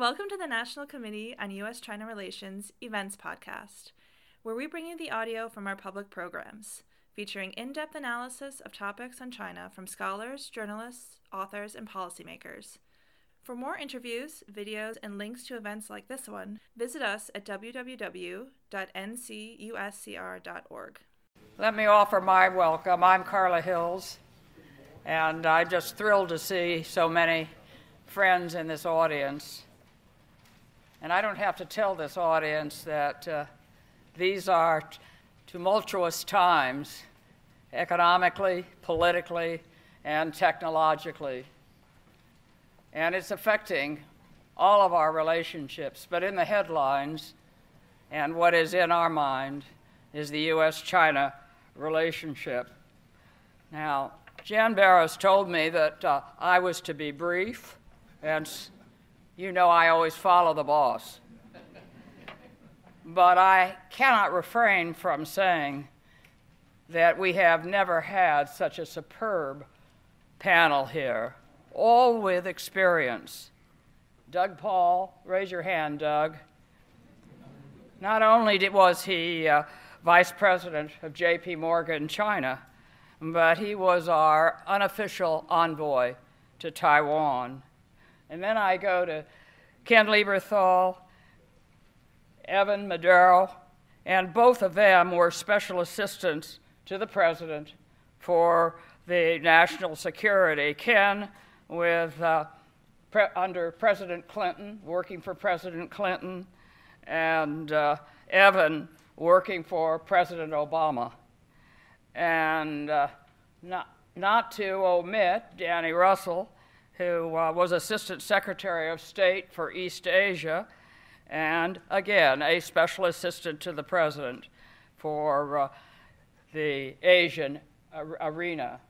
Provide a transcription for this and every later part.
Welcome to the National Committee on U.S. China Relations Events Podcast, where we bring you the audio from our public programs, featuring in depth analysis of topics on China from scholars, journalists, authors, and policymakers. For more interviews, videos, and links to events like this one, visit us at www.ncuscr.org. Let me offer my welcome. I'm Carla Hills, and I'm just thrilled to see so many friends in this audience. And I don't have to tell this audience that uh, these are tumultuous times economically, politically, and technologically. And it's affecting all of our relationships. But in the headlines, and what is in our mind, is the U.S. China relationship. Now, Jan Berris told me that uh, I was to be brief, and you know I always follow the boss. But I cannot refrain from saying that we have never had such a superb panel here, all with experience. Doug Paal, raise your hand, Doug. Not only did, was he uh, vice president of JP Morgan China, but he was our unofficial envoy to Taiwan. And then I go to Ken Lieberthal, Evan Medeiros, and both of them were special assistants to the president for the national security. Ken with uh, pre- under President Clinton, working for President Clinton, and uh, Evan working for President Obama. And uh, not, not to omit Danny Russel, who uh, was Assistant Secretary of State for East Asia, and again, a special assistant to the President for uh, the Asian ar- arena.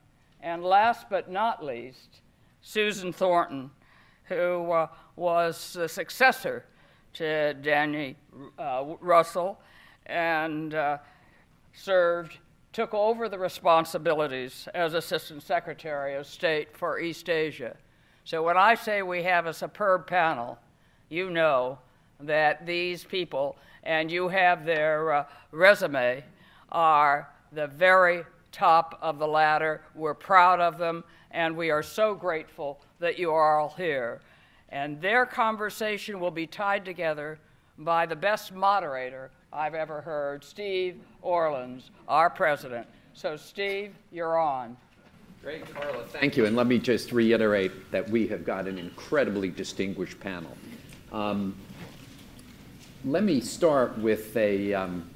And last but not least, Susan Thornton, who uh, was the successor to Danny uh, Russel and uh, served, took over the responsibilities as Assistant Secretary of State for East Asia. So when I say we have a superb panel, you know that these people, and you have their uh, resume, are the very top of the ladder. We're proud of them, and we are so grateful that you are all here. And their conversation will be tied together by the best moderator I've ever heard, Steve Orlins, our president. So, Steve, you're on. Great, Carla. Thank you. And let me just reiterate that we have got an incredibly distinguished panel. Um, let me start with a, um,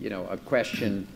you know, a question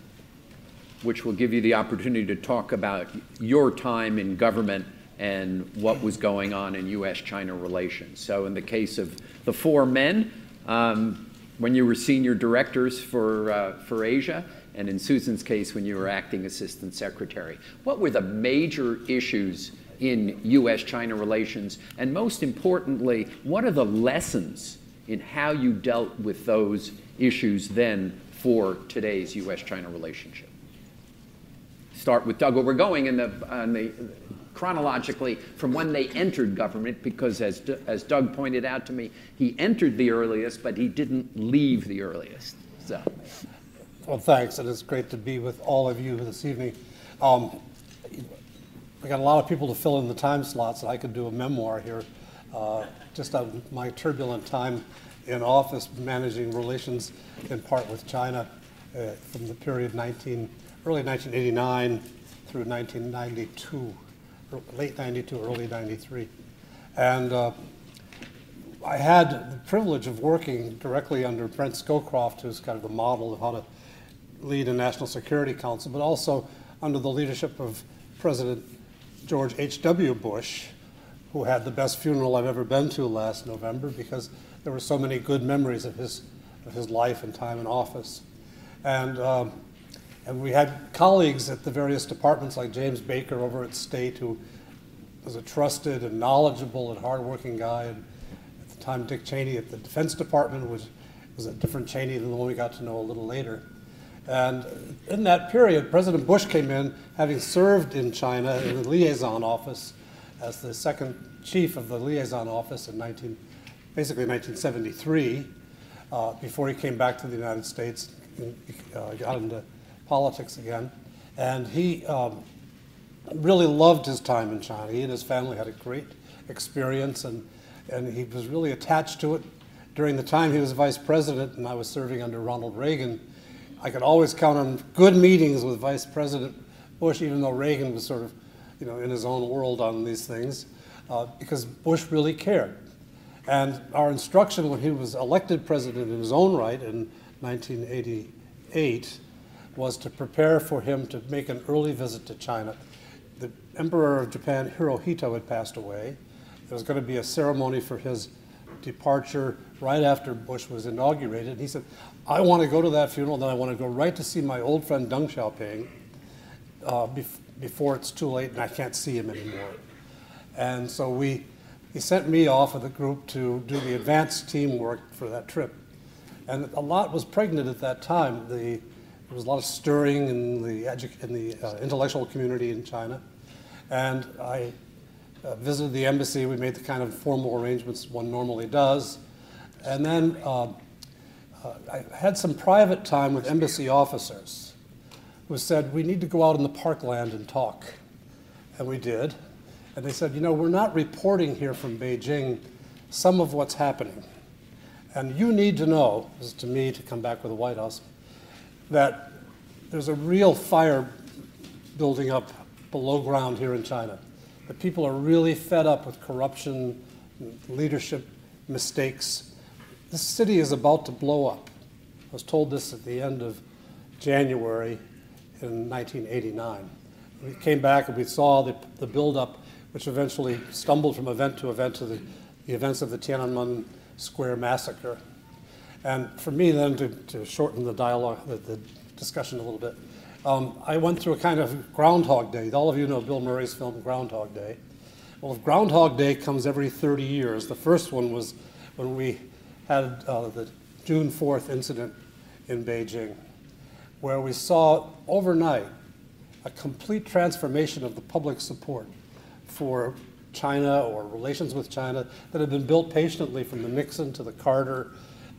which will give you the opportunity to talk about your time in government and what was going on in U.S.-China relations. So, in the case of the four men, um, when you were senior directors for uh, for Asia, and in Susan's case, when you were acting assistant secretary. What were the major issues in U.S. China relations? And most importantly, what are the lessons in how you dealt with those issues then for today's U.S. China relationship? Start with Doug. Well, we're going in the, on the chronologically from when they entered government, because as, as Doug pointed out to me, he entered the earliest, but he didn't leave the earliest. So. Well, thanks, and it's great to be with all of you this evening. Um, we got a lot of people to fill in the time slots, and I could do a memoir here, uh, just on my turbulent time in office, managing relations in part with China uh, from the period 19, early 1989 through 1992, late 92, early 93, and. Uh, I had the privilege of working directly under Brent Scowcroft, who's kind of the model of how to lead a national security council, but also under the leadership of President George H.W. Bush, who had the best funeral I've ever been to last November because there were so many good memories of his, of his life and time in office. And, um, and we had colleagues at the various departments, like James Baker over at State, who was a trusted and knowledgeable and hardworking guy. And at the time, Dick Cheney at the Defense Department was, was a different Cheney than the one we got to know a little later. And in that period, President Bush came in, having served in China in the liaison office as the second chief of the liaison office in 19, basically 1973, uh, before he came back to the United States and uh, got into politics again. And he um, really loved his time in China. He and his family had a great experience, and, and he was really attached to it. During the time he was vice president and I was serving under Ronald Reagan, I could always count on good meetings with Vice President Bush, even though Reagan was sort of, you know, in his own world on these things, uh, because Bush really cared. And our instruction when he was elected president in his own right in 1988 was to prepare for him to make an early visit to China. The Emperor of Japan, Hirohito, had passed away. There was going to be a ceremony for his departure right after Bush was inaugurated. He said, I want to go to that funeral, then I want to go right to see my old friend Deng Xiaoping uh, bef- before it's too late and I can't see him anymore. And so we, he sent me off with a group to do the advanced teamwork for that trip. And a lot was pregnant at that time. The, there was a lot of stirring in the, in the uh, intellectual community in China. And I uh, visited the embassy. We made the kind of formal arrangements one normally does. And then uh, uh, I had some private time with embassy officers who said, We need to go out in the parkland and talk. And we did. And they said, You know, we're not reporting here from Beijing some of what's happening. And you need to know, this is to me to come back with the White House, that there's a real fire building up below ground here in China. The people are really fed up with corruption, leadership mistakes. This city is about to blow up. I was told this at the end of January in 1989. We came back and we saw the, the buildup, which eventually stumbled from event to event to the, the events of the Tiananmen Square massacre. And for me, then, to, to shorten the dialogue, the, the discussion a little bit, um, I went through a kind of Groundhog Day. All of you know Bill Murray's film Groundhog Day. Well, if Groundhog Day comes every 30 years, the first one was when we had uh, the June 4th incident in Beijing, where we saw overnight a complete transformation of the public support for China or relations with China that had been built patiently from the Nixon to the Carter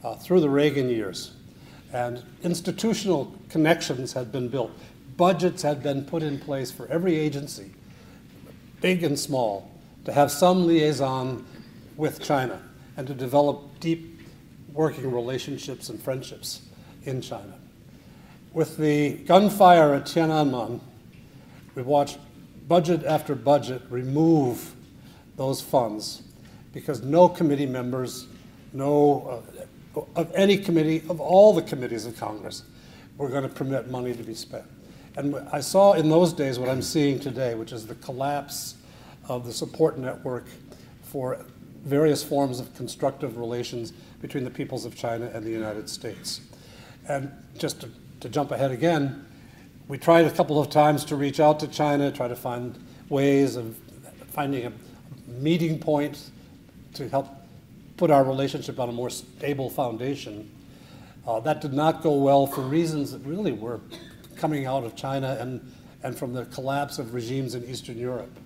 uh, through the Reagan years. And institutional connections had been built. Budgets had been put in place for every agency, big and small, to have some liaison with China and to develop deep working relationships and friendships in China. With the gunfire at Tiananmen, we watched budget after budget remove those funds because no committee members, no uh, of any committee, of all the committees of Congress, were going to permit money to be spent. And I saw in those days what I'm seeing today, which is the collapse of the support network for various forms of constructive relations between the peoples of China and the United States. And just to, to jump ahead again, we tried a couple of times to reach out to China, try to find ways of finding a meeting point to help put our relationship on a more stable foundation. Uh, that did not go well for reasons that really were coming out of China and, and from the collapse of regimes in Eastern Europe.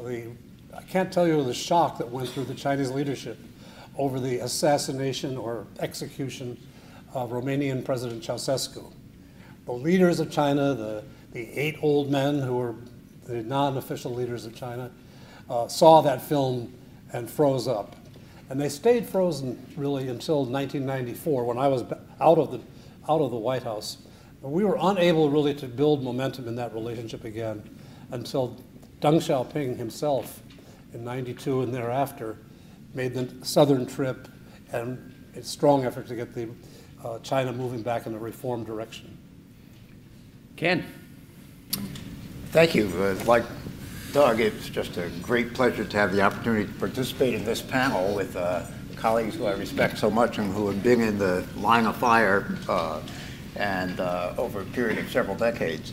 I can't tell you the shock that went through the Chinese leadership over the assassination or execution of Romanian President Ceausescu. The leaders of China, the, the eight old men who were the non official leaders of China, uh, saw that film and froze up. And they stayed frozen really until 1994 when I was out of the, out of the White House. We were unable really to build momentum in that relationship again until Deng Xiaoping himself in 92 and thereafter made the southern trip and a strong effort to get the uh, China moving back in a reform direction. Ken. Thank you. Uh, like Doug, it's just a great pleasure to have the opportunity to participate in this panel with uh, colleagues who I respect so much and who have been in the line of fire uh, and uh, over a period of several decades.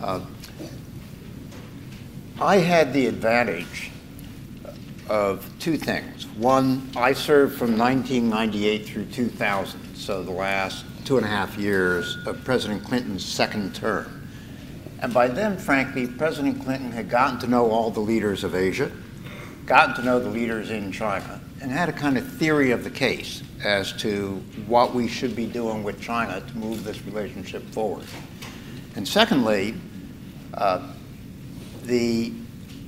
Uh, I had the advantage of two things. One, I served from 1998 through 2000, so the last two and a half years of President Clinton's second term. And by then, frankly, President Clinton had gotten to know all the leaders of Asia, gotten to know the leaders in China, and had a kind of theory of the case as to what we should be doing with China to move this relationship forward. And secondly, uh, the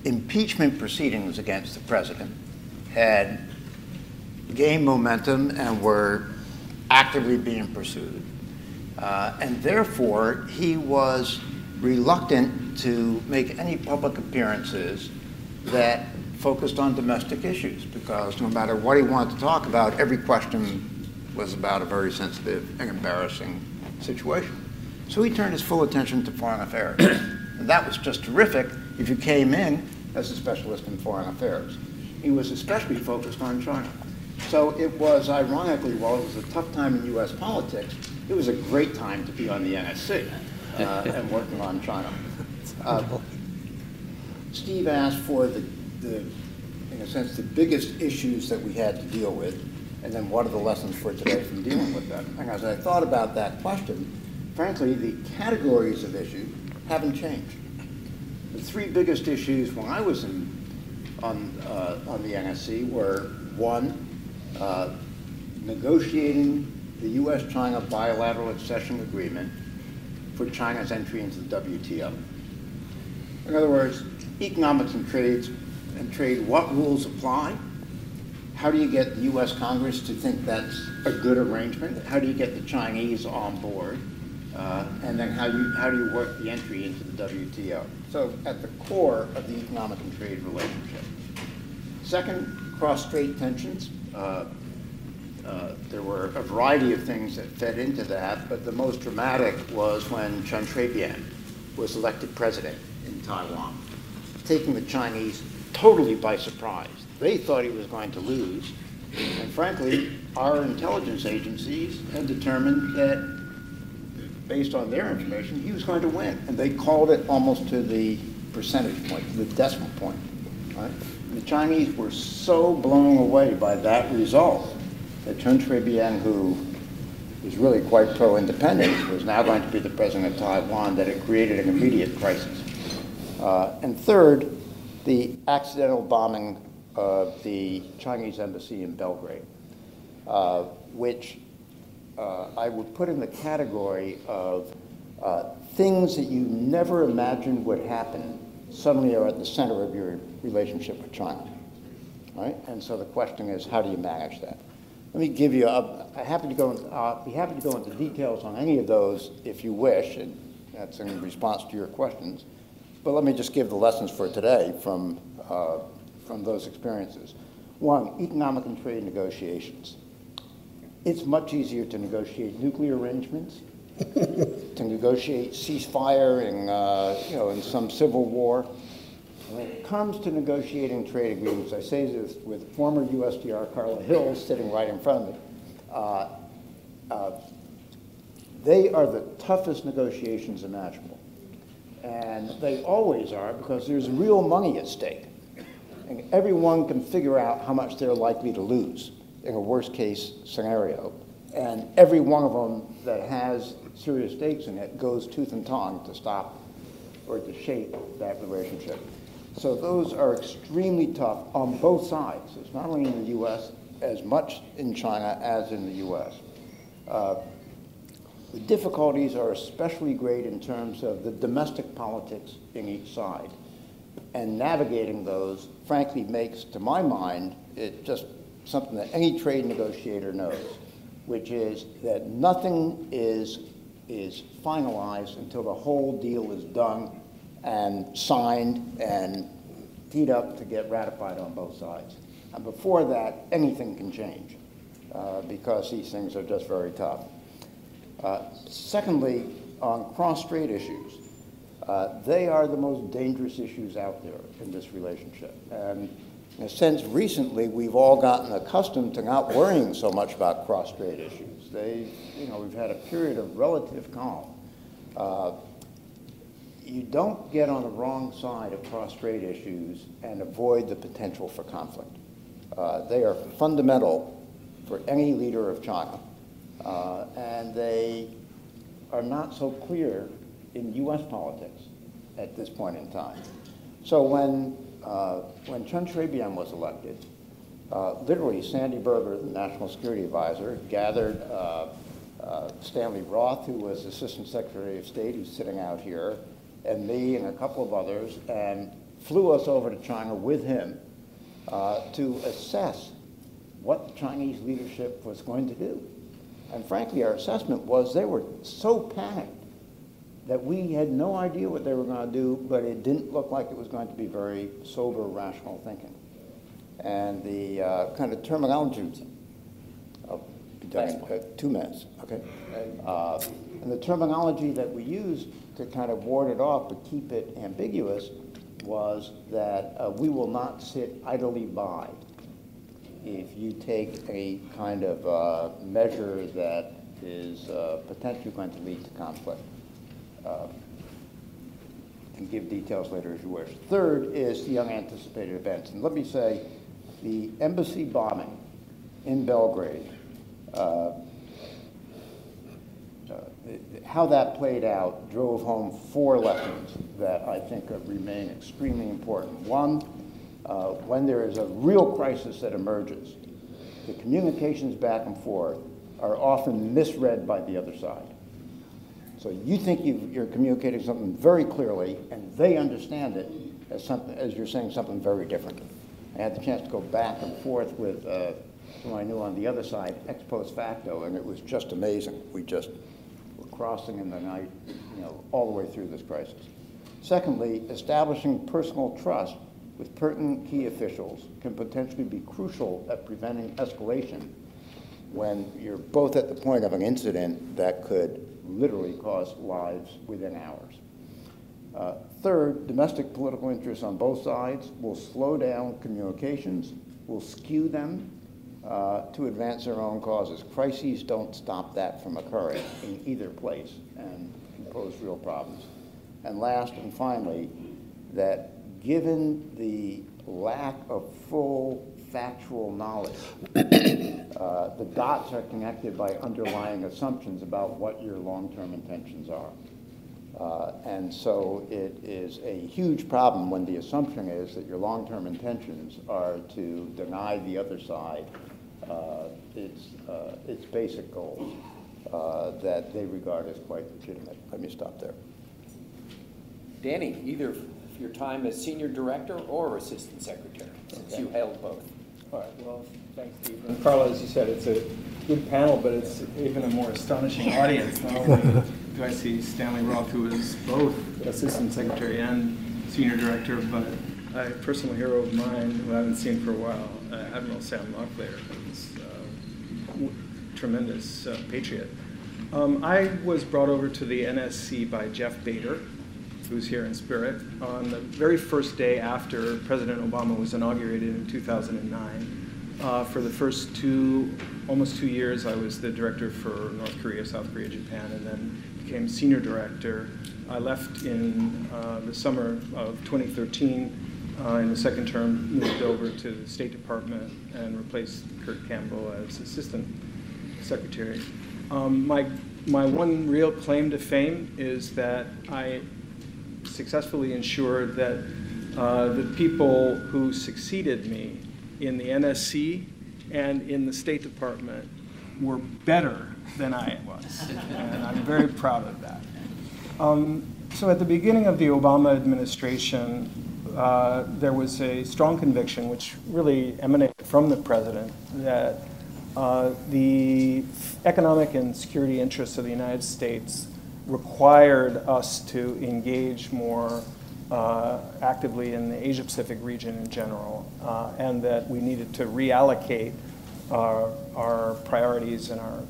impeachment proceedings against the president had gained momentum and were actively being pursued. Uh, and therefore, he was reluctant to make any public appearances that focused on domestic issues because no matter what he wanted to talk about, every question was about a very sensitive and embarrassing situation. So he turned his full attention to foreign affairs. and that was just terrific if you came in as a specialist in foreign affairs. He was especially focused on China. So it was, ironically, while it was a tough time in U.S. politics, it was a great time to be on the NSC uh, and working on China. Uh, Steve asked for the, the, in a sense, the biggest issues that we had to deal with, and then what are the lessons for today from dealing with them? And as I thought about that question, frankly, the categories of issue haven't changed. The three biggest issues when I was in, on, uh, on the NSC were one, uh, negotiating the U.S.-China bilateral accession agreement for China's entry into the WTO. In other words, economics and trades and trade, what rules apply? How do you get the U.S. Congress to think that's a good arrangement? How do you get the Chinese on board? Uh, and then how, you, how do you work the entry into the WTO? So at the core of the economic and trade relationship. Second, cross-strait tensions. Uh, uh, there were a variety of things that fed into that, but the most dramatic was when Chen Shui-bian was elected president in Taiwan, taking the Chinese totally by surprise. They thought he was going to lose, and frankly, our intelligence agencies had determined that, based on their information, he was going to win, and they called it almost to the percentage point, the decimal point. Right? The Chinese were so blown away by that result that Chen Shui-bian, who was really quite pro-independence, was now going to be the president of Taiwan, that it created an immediate crisis. Uh, and third, the accidental bombing of the Chinese embassy in Belgrade, uh, which uh, I would put in the category of uh, things that you never imagined would happen suddenly are at the center of your relationship with China. Right? And so the question is, how do you manage that? Let me give you, a, I'm happy to go, uh, be happy to go into details on any of those if you wish, and that's in response to your questions. But let me just give the lessons for today from, uh, from those experiences. One, economic and trade negotiations. It's much easier to negotiate nuclear arrangements, to negotiate ceasefire in, uh, you know, in some civil war, when it comes to negotiating trade agreements, I say this with former USTR Carla Hill sitting right in front of me. Uh, uh, they are the toughest negotiations imaginable. And they always are because there's real money at stake. And everyone can figure out how much they're likely to lose in a worst case scenario. And every one of them that has serious stakes in it goes tooth and tongue to stop or to shape that relationship. So those are extremely tough on both sides. It's not only in the U.S., as much in China as in the U.S. Uh, the difficulties are especially great in terms of the domestic politics in each side. And navigating those, frankly, makes, to my mind, it just something that any trade negotiator knows, which is that nothing is, is finalized until the whole deal is done and signed and teed up to get ratified on both sides. And before that, anything can change uh, because these things are just very tough. Uh, secondly, on cross-strait issues, uh, they are the most dangerous issues out there in this relationship. And in a sense, recently, we've all gotten accustomed to not worrying so much about cross-strait issues. They, you know, we've had a period of relative calm. You don't get on the wrong side of cross-strait issues and avoid the potential for conflict. Uh, they are fundamental for any leader of China, uh, and they are not so clear in U.S. politics at this point in time. So when, uh, when Chen Shui-bian was elected, uh, literally Sandy Berger, the National Security Advisor, gathered uh, uh, Stanley Roth, who was Assistant Secretary of State, who's sitting out here, and me and a couple of others, and flew us over to China with him uh, to assess what the Chinese leadership was going to do. And frankly, our assessment was they were so panicked that we had no idea what they were going to do, but it didn't look like it was going to be very sober, rational thinking. And the uh, kind of terminology, I'll be done in uh, two minutes, okay? Uh, and the terminology that we used to kind of ward it off but keep it ambiguous was that uh, we will not sit idly by if you take a kind of uh, measure that is uh, potentially going to lead to conflict. Can give details later as you wish. Third is the unanticipated events. And let me say, the embassy bombing in Belgrade, uh, how that played out drove home four lessons that I think remain extremely important. One, uh, when there is a real crisis that emerges, the communications back and forth are often misread by the other side. So you think you are communicating something very clearly, and they understand it as, something, as you're saying something very different. I had the chance to go back and forth with uh, who I knew on the other side, ex post facto, and it was just amazing. We just crossing in the night, you know, all the way through this crisis. Secondly, establishing personal trust with pertinent key officials can potentially be crucial at preventing escalation when you're both at the point of an incident that could literally cost lives within hours. Uh, third, domestic political interests on both sides will slow down communications, will skew them uh, to advance their own causes. Crises don't stop that from occurring in either place and pose real problems. And last and finally, that given the lack of full factual knowledge. uh, the dots are connected by underlying assumptions about what your long-term intentions are. Uh, and so it is a huge problem when the assumption is that your long-term intentions are to deny the other side its, uh, its basic goals uh, that they regard as quite legitimate. Let me stop there. Danny, either your time as senior director or assistant secretary, since okay. you held both. All right, well, thanks, Steve. And Carla, as you said, it's a good panel, but it's even a more astonishing audience. Not only do I see Stanley Roth, who is both Assistant Secretary and Senior Director, but a personal hero of mine who I haven't seen for a while, uh, Admiral Sam Locklear, who's a uh, tremendous uh, patriot. Um, I was brought over to the NSC by Jeff Bader, who's here in spirit, on the very first day after President Obama was inaugurated in 2009. Uh, for the first two, almost two years, I was the director for North Korea, South Korea, Japan, and then became senior director. I left in uh, the summer of 2013. Uh, in the second term, moved over to the State Department and replaced Kurt Campbell as assistant secretary. Um, my my one real claim to fame is that I successfully ensured that uh, the people who succeeded me in the NSC and in the State Department were better than I was. and I'm very proud of that. Um, so at the beginning of the Obama administration, uh, there was a strong conviction, which really emanated from the president, that uh, the economic and security interests of the United States required us to engage more uh, actively in the Asia Pacific region in general, uh, and that we needed to reallocate our, our, priorities and our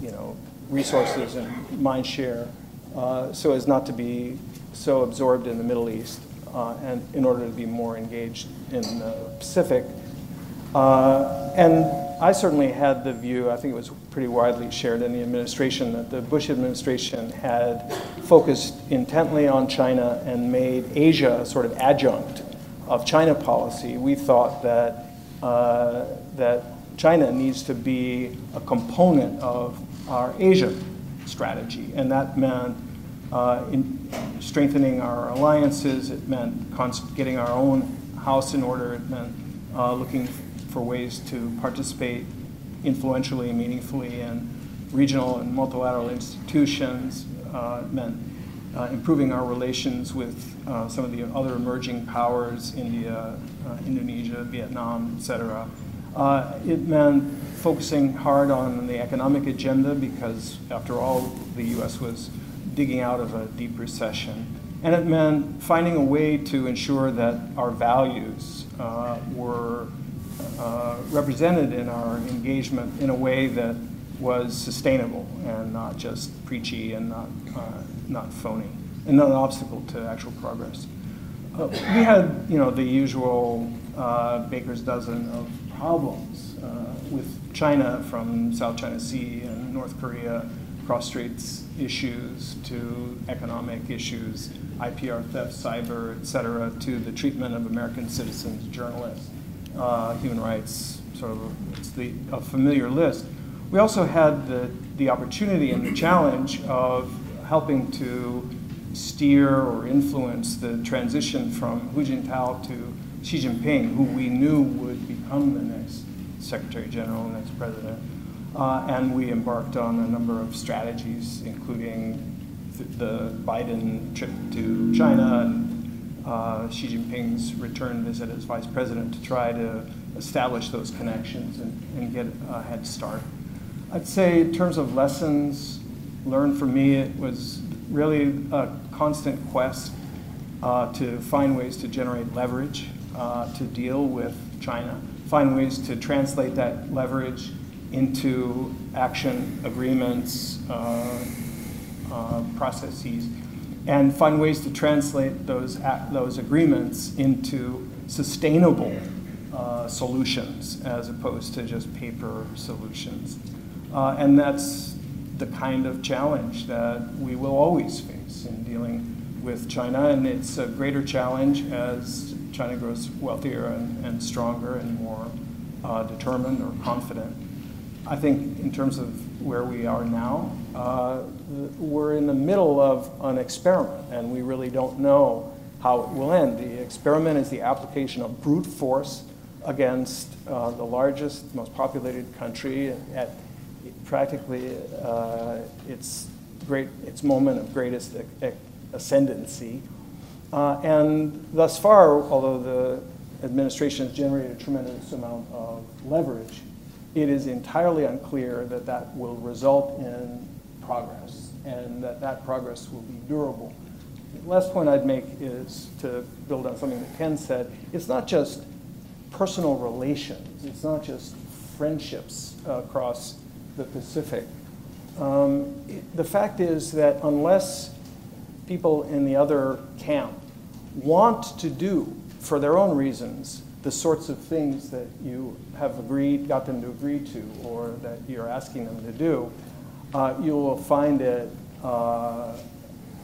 you know, resources and mind share uh, so as not to be so absorbed in the Middle East uh, and in order to be more engaged in the Pacific. Uh, and I certainly had the view, I think it was pretty widely shared in the administration, that the Bush administration had focused intently on China and made Asia a sort of adjunct of China policy. We thought that, uh, that China needs to be a component of our Asia strategy, and that meant uh, strengthening our alliances, it meant getting our own house in order, it meant uh, looking for ways to participate influentially and meaningfully in regional and multilateral institutions uh, meant uh, improving our relations with uh, some of the other emerging powers, India, uh, Indonesia, Vietnam, et cetera. Uh, it meant focusing hard on the economic agenda because, after all, the U.S. was digging out of a deep recession. And it meant finding a way to ensure that our values uh, were represented in our engagement in a way that was sustainable and not just preachy and not, uh, not phony and not an obstacle to actual progress. Uh, we had, you know, the usual uh, baker's dozen of problems uh, with China from South China Sea and North Korea, cross-straits issues to economic issues, IPR theft, cyber, et cetera, to the treatment of American citizens, journalists, uh, human rights, sort of, it's the, a familiar list. We also had the, the opportunity and the challenge of helping to steer or influence the transition from Hu Jintao to Xi Jinping, who we knew would become the next Secretary General, next president. Uh, and we embarked on a number of strategies, including th- the Biden trip to China and uh, Xi Jinping's return visit as vice president to try to establish those connections and, and get a head start. I'd say, in terms of lessons learned for me, it was really a constant quest uh, to find ways to generate leverage uh, to deal with China, find ways to translate that leverage into action agreements, uh, uh processes, and find ways to translate those, those agreements into sustainable uh, solutions as opposed to just paper solutions. Uh, and that's the kind of challenge that we will always face in dealing with China, and it's a greater challenge as China grows wealthier and, and stronger and more uh, determined or confident. I think in terms of where we are now, uh, we're in the middle of an experiment, and we really don't know how it will end. The experiment is the application of brute force against uh, the largest, most populated country at practically uh, its great its moment of greatest ascendancy. Uh, and thus far, although the administration has generated a tremendous amount of leverage, it is entirely unclear that that will result in progress and that that progress will be durable. The last point I'd make is to build on something that Ken said. It's not just personal relations, it's not just friendships across the Pacific. Um, it, the fact is that unless people in the other camp want to do, for their own reasons, the sorts of things that you have agreed, got them to agree to, or that you're asking them to do, uh, you will find it, uh,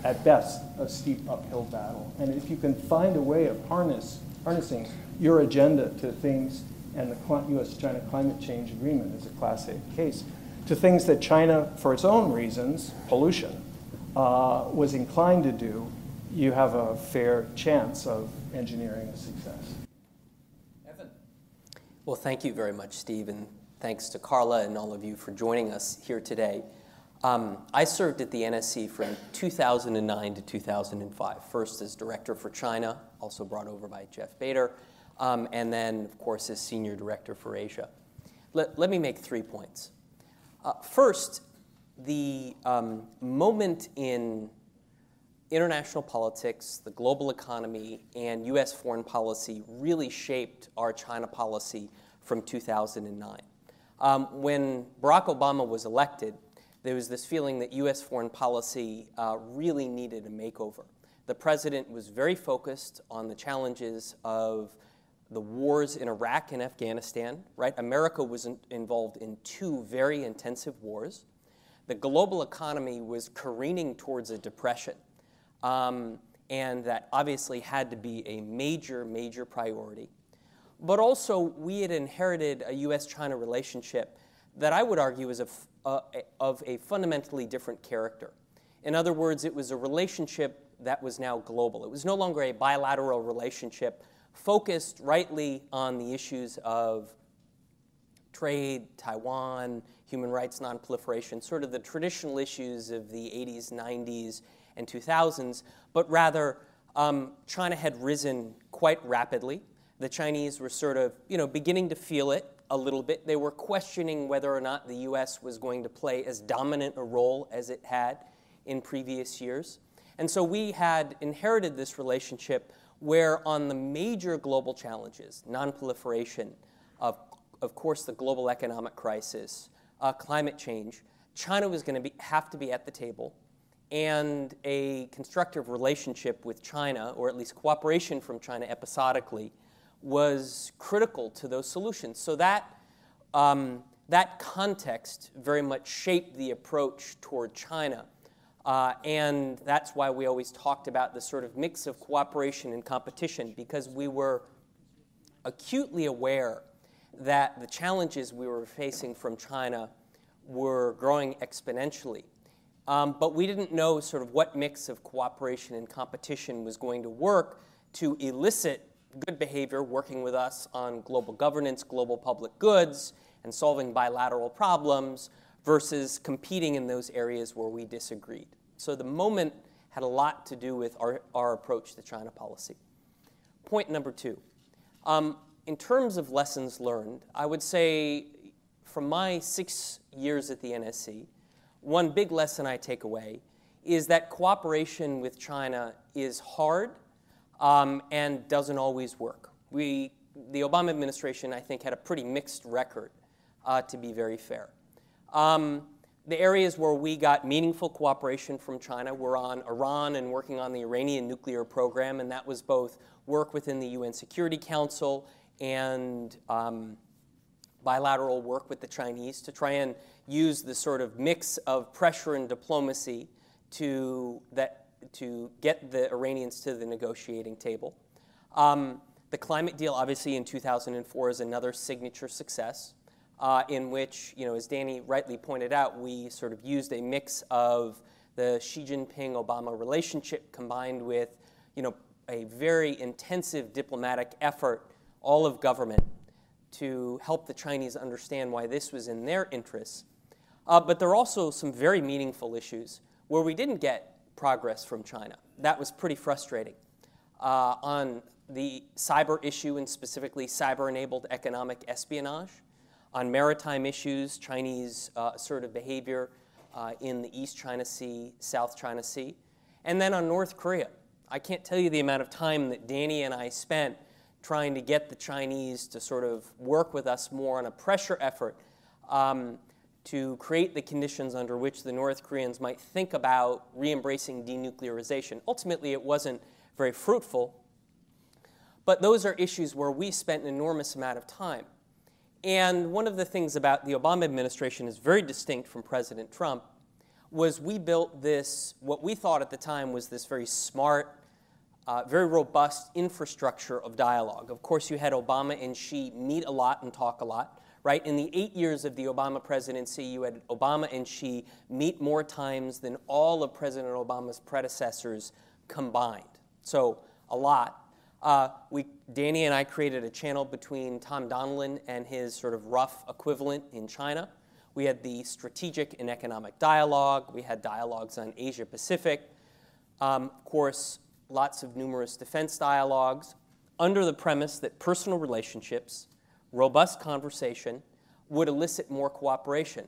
at best, a steep uphill battle. And if you can find a way of harness, harnessing your agenda to things, and the US China climate change agreement is a classic case, to things that China, for its own reasons, pollution, uh, was inclined to do, you have a fair chance of engineering a success. Evan. Well, thank you very much, Steve, and thanks to Carla and all of you for joining us here today. Um, I served at the NSC from 2009 to 2005, first as director for China, also brought over by Jeff Bader, um, and then, of course, as senior director for Asia. Let, let me make three points. Uh, first, the um, moment in international politics, the global economy, and US foreign policy really shaped our China policy from 2009. Um, when Barack Obama was elected, there was this feeling that US foreign policy uh, really needed a makeover. The president was very focused on the challenges of the wars in Iraq and Afghanistan, right? America was in, involved in two very intensive wars. The global economy was careening towards a depression. Um, and that obviously had to be a major, major priority. But also, we had inherited a US China relationship that I would argue is a, of a fundamentally different character. In other words, it was a relationship that was now global. It was no longer a bilateral relationship focused rightly on the issues of trade, Taiwan, human rights, nonproliferation, sort of the traditional issues of the 80s, 90s, and 2000s, but rather um, China had risen quite rapidly. The Chinese were sort of, you know, beginning to feel it a little bit. They were questioning whether or not the U.S. was going to play as dominant a role as it had in previous years. And so we had inherited this relationship where, on the major global challenges, nonproliferation, of, of course, the global economic crisis, uh, climate change, China was going to have to be at the table, and a constructive relationship with China, or at least cooperation from China episodically, was critical to those solutions. So that, um, that context very much shaped the approach toward China. Uh, and that's why we always talked about the sort of mix of cooperation and competition, because we were acutely aware that the challenges we were facing from China were growing exponentially. Um, but we didn't know sort of what mix of cooperation and competition was going to work to elicit good behavior working with us on global governance, global public goods, and solving bilateral problems versus competing in those areas where we disagreed. So the moment had a lot to do with our, our approach to China policy. Point number two. Um, in terms of lessons learned, I would say from my six years at the NSC, one big lesson I take away is that cooperation with China is hard um, and doesn't always work. We, the Obama administration, I think, had a pretty mixed record, uh, to be very fair. Um, the areas where we got meaningful cooperation from China were on Iran and working on the Iranian nuclear program, and that was both work within the UN Security Council and um, bilateral work with the Chinese to try and use the sort of mix of pressure and diplomacy to, that, to get the Iranians to the negotiating table. Um, the climate deal, obviously, in 2004 is another signature success. Uh, in which, you know, as Danny rightly pointed out, we sort of used a mix of the Xi Jinping Obama relationship combined with, you know, a very intensive diplomatic effort, all of government, to help the Chinese understand why this was in their interests. Uh, but there are also some very meaningful issues where we didn't get progress from China. That was pretty frustrating. Uh, on the cyber issue, and specifically cyber enabled economic espionage, on maritime issues, Chinese uh, assertive behavior uh, in the East China Sea, South China Sea, and then on North Korea. I can't tell you the amount of time that Danny and I spent trying to get the Chinese to sort of work with us more on a pressure effort um, to create the conditions under which the North Koreans might think about re embracing denuclearization. Ultimately, it wasn't very fruitful, but those are issues where we spent an enormous amount of time. And one of the things about the Obama administration is very distinct from President Trump was we built this, what we thought at the time was this very smart, uh, very robust infrastructure of dialogue. Of course, you had Obama and Xi meet a lot and talk a lot, right? In the eight years of the Obama presidency, you had Obama and Xi meet more times than all of President Obama's predecessors combined. So, a lot. Uh, we, Danny and I created a channel between Tom Donilon and his sort of rough equivalent in China. We had the strategic and economic dialogue. We had dialogues on Asia Pacific. Um, of course, lots of numerous defense dialogues under the premise that personal relationships, robust conversation, would elicit more cooperation.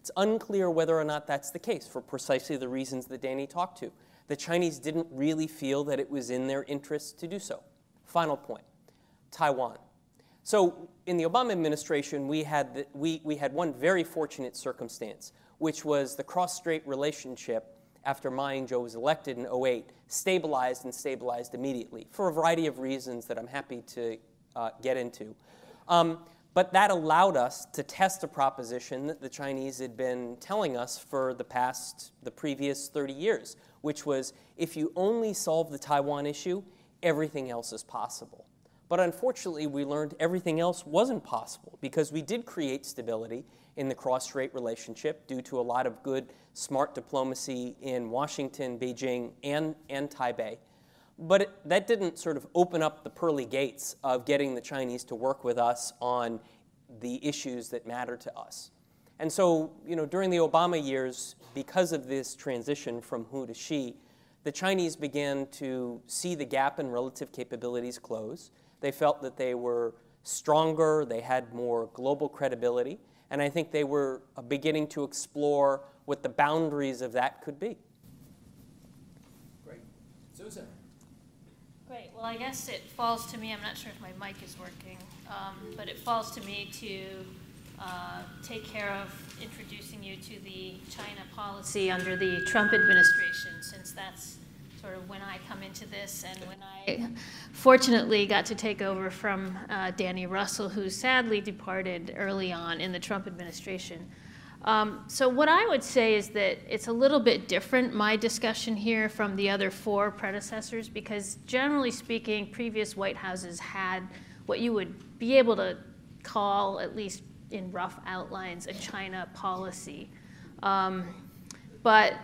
It's unclear whether or not that's the case for precisely the reasons that Danny talked to. The Chinese didn't really feel that it was in their interest to do so. Final point Taiwan. So, in the Obama administration, we had, the, we, we had one very fortunate circumstance, which was the cross strait relationship after Ma Ying-jeou was elected in 08, stabilized and stabilized immediately for a variety of reasons that I'm happy to uh, get into. Um, but that allowed us to test a proposition that the Chinese had been telling us for the past, the previous 30 years, which was if you only solve the Taiwan issue, everything else is possible. But unfortunately, we learned everything else wasn't possible because we did create stability in the cross strait relationship due to a lot of good, smart diplomacy in Washington, Beijing, and, and Taipei. But it, that didn't sort of open up the pearly gates of getting the Chinese to work with us on the issues that matter to us. And so, you know, during the Obama years, because of this transition from Hu to Xi, the Chinese began to see the gap in relative capabilities close. They felt that they were stronger, they had more global credibility, and I think they were uh, beginning to explore what the boundaries of that could be. Great. Susan. Great. Well, I guess it falls to me, I'm not sure if my mic is working, um, but it falls to me to uh, take care of introducing you to the China policy under the Trump administration, since that's sort of when I come into this and when I fortunately got to take over from uh, Danny Russel, who sadly departed early on in the Trump administration. Um, so, what I would say is that it's a little bit different, my discussion here, from the other four predecessors, because generally speaking, previous White Houses had what you would be able to call, at least in rough outlines, a China policy. Um, but,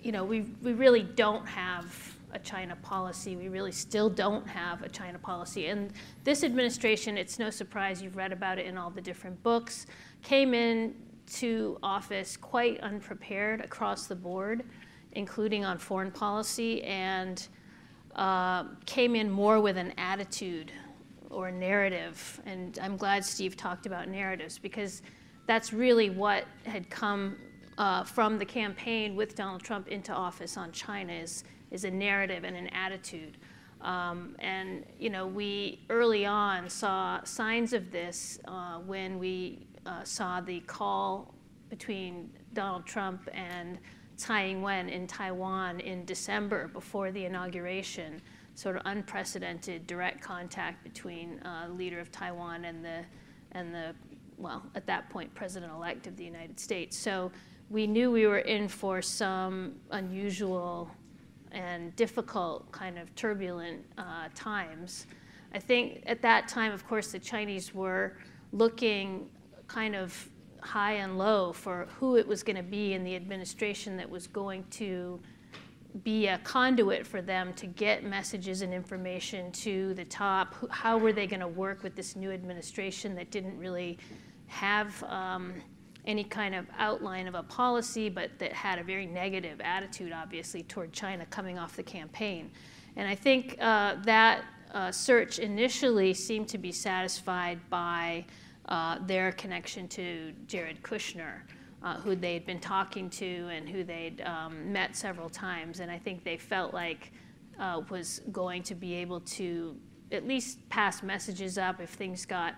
you know, we, we really don't have a China policy. We really still don't have a China policy. And this administration, it's no surprise, you've read about it in all the different books, came in to office quite unprepared across the board, including on foreign policy, and uh, came in more with an attitude or narrative. And I'm glad Steve talked about narratives because that's really what had come uh, from the campaign with Donald Trump into office on China is, is a narrative and an attitude. Um, and you know, we early on saw signs of this uh, when we uh, saw the call between Donald Trump and Tsai Ing-wen in Taiwan in December before the inauguration, sort of unprecedented direct contact between uh, leader of Taiwan and the and the well at that point president-elect of the United States. So we knew we were in for some unusual and difficult kind of turbulent uh, times. I think at that time, of course, the Chinese were looking kind of high and low for who it was going to be in the administration that was going to be a conduit for them to get messages and information to the top. How were they going to work with this new administration that didn't really have um, any kind of outline of a policy, but that had a very negative attitude, obviously, toward China coming off the campaign? And I think uh, that uh, search initially seemed to be satisfied by uh, their connection to Jared Kushner, uh, who they'd been talking to and who they'd um, met several times. And I think they felt like uh, was going to be able to at least pass messages up if things got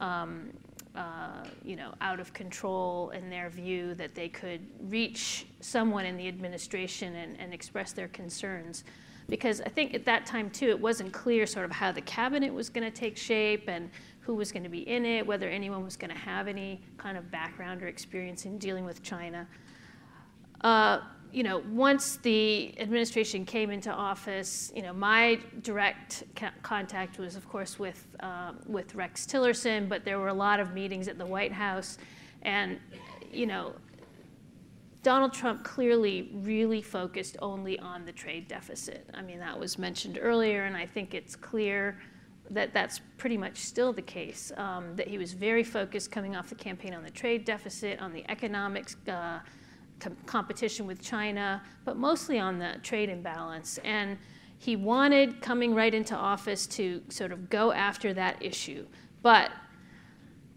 um, uh, you know, out of control in their view, that they could reach someone in the administration and, and express their concerns. Because I think at that time, too, it wasn't clear sort of how the cabinet was going to take shape and who was going to be in it, whether anyone was going to have any kind of background or experience in dealing with China. Uh, you know, once the administration came into office, you know, my direct contact was, of course, with um, with Rex Tillerson, but there were a lot of meetings at the White House, and you know, Donald Trump clearly really focused only on the trade deficit. I mean, that was mentioned earlier, and I think it's clear that that's pretty much still the case. Um, that he was very focused coming off the campaign on the trade deficit, on the economics uh, com- competition with China, but mostly on the trade imbalance. And he wanted coming right into office to sort of go after that issue. But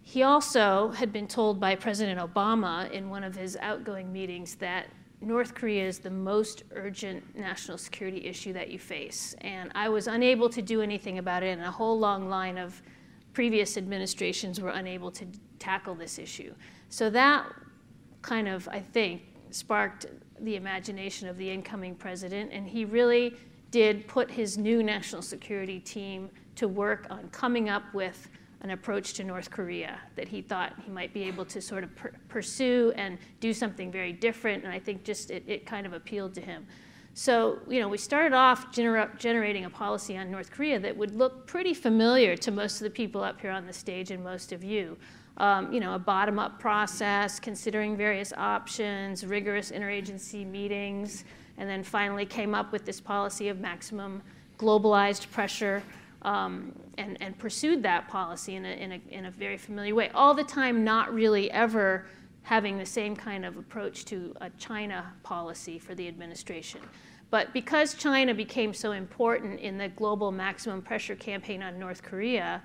he also had been told by President Obama in one of his outgoing meetings that North Korea is the most urgent national security issue that you face. And I was unable to do anything about it, and a whole long line of previous administrations were unable to tackle this issue. So that kind of, I think, sparked the imagination of the incoming president, and he really did put his new national security team to work on coming up with an approach to North Korea that he thought he might be able to sort of per- pursue and do something very different. And I think just it, it kind of appealed to him. So, you know, we started off gener- generating a policy on North Korea that would look pretty familiar to most of the people up here on the stage and most of you. Um, you know, a bottom up process, considering various options, rigorous interagency meetings, and then finally came up with this policy of maximum globalized pressure um, and, and pursued that policy in a, in, a, in a very familiar way, all the time not really ever having the same kind of approach to a China policy for the administration. But because China became so important in the global maximum pressure campaign on North Korea,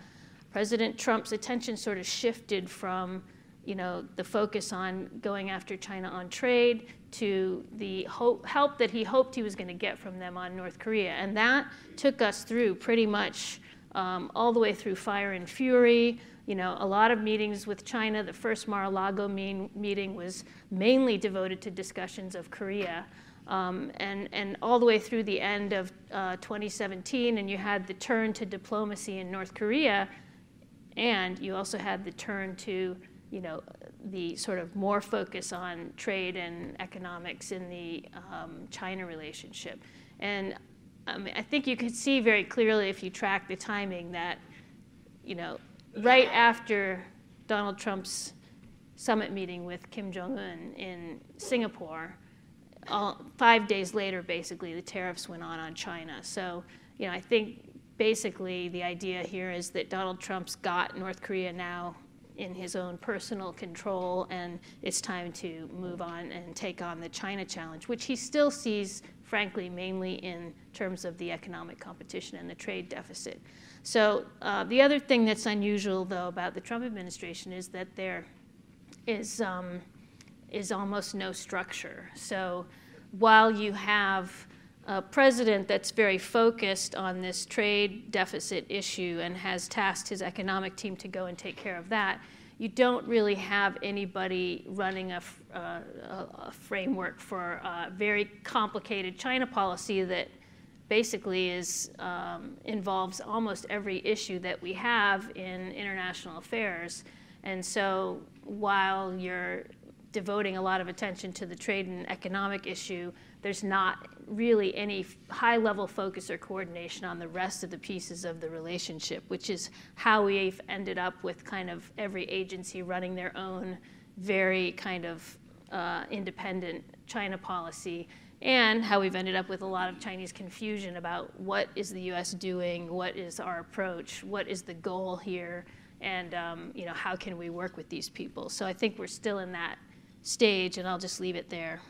President Trump's attention sort of shifted from you know, the focus on going after China on trade to the hope, help that he hoped he was going to get from them on North Korea. And that took us through pretty much um, all the way through Fire and Fury. You know, a lot of meetings with China. The first Mar-a-Lago meeting was mainly devoted to discussions of Korea. Um, and, and all the way through the end of uh, 2017, and you had the turn to diplomacy in North Korea, and you also had the turn to you know, the sort of more focus on trade and economics in the um, China relationship. And um, I think you can see very clearly if you track the timing that, you know, right after Donald Trump's summit meeting with Kim Jong Un in Singapore, all, five days later, basically, the tariffs went on on China. So, you know, I think basically the idea here is that Donald Trump's got North Korea now in his own personal control, and it's time to move on and take on the China challenge, which he still sees, frankly, mainly in terms of the economic competition and the trade deficit. So, uh, the other thing that's unusual, though, about the Trump administration is that there is, um, is almost no structure. So, while you have a president that's very focused on this trade deficit issue and has tasked his economic team to go and take care of that, you don't really have anybody running a, uh, a framework for a very complicated China policy that basically is um, involves almost every issue that we have in international affairs. And so while you're devoting a lot of attention to the trade and economic issue, there's not really any high level focus or coordination on the rest of the pieces of the relationship, which is how we've ended up with kind of every agency running their own very kind of uh, independent China policy, and how we've ended up with a lot of Chinese confusion about what is the U.S. doing, what is our approach, what is the goal here, and um, you know how can we work with these people. So I think we're still in that stage, and I'll just leave it there.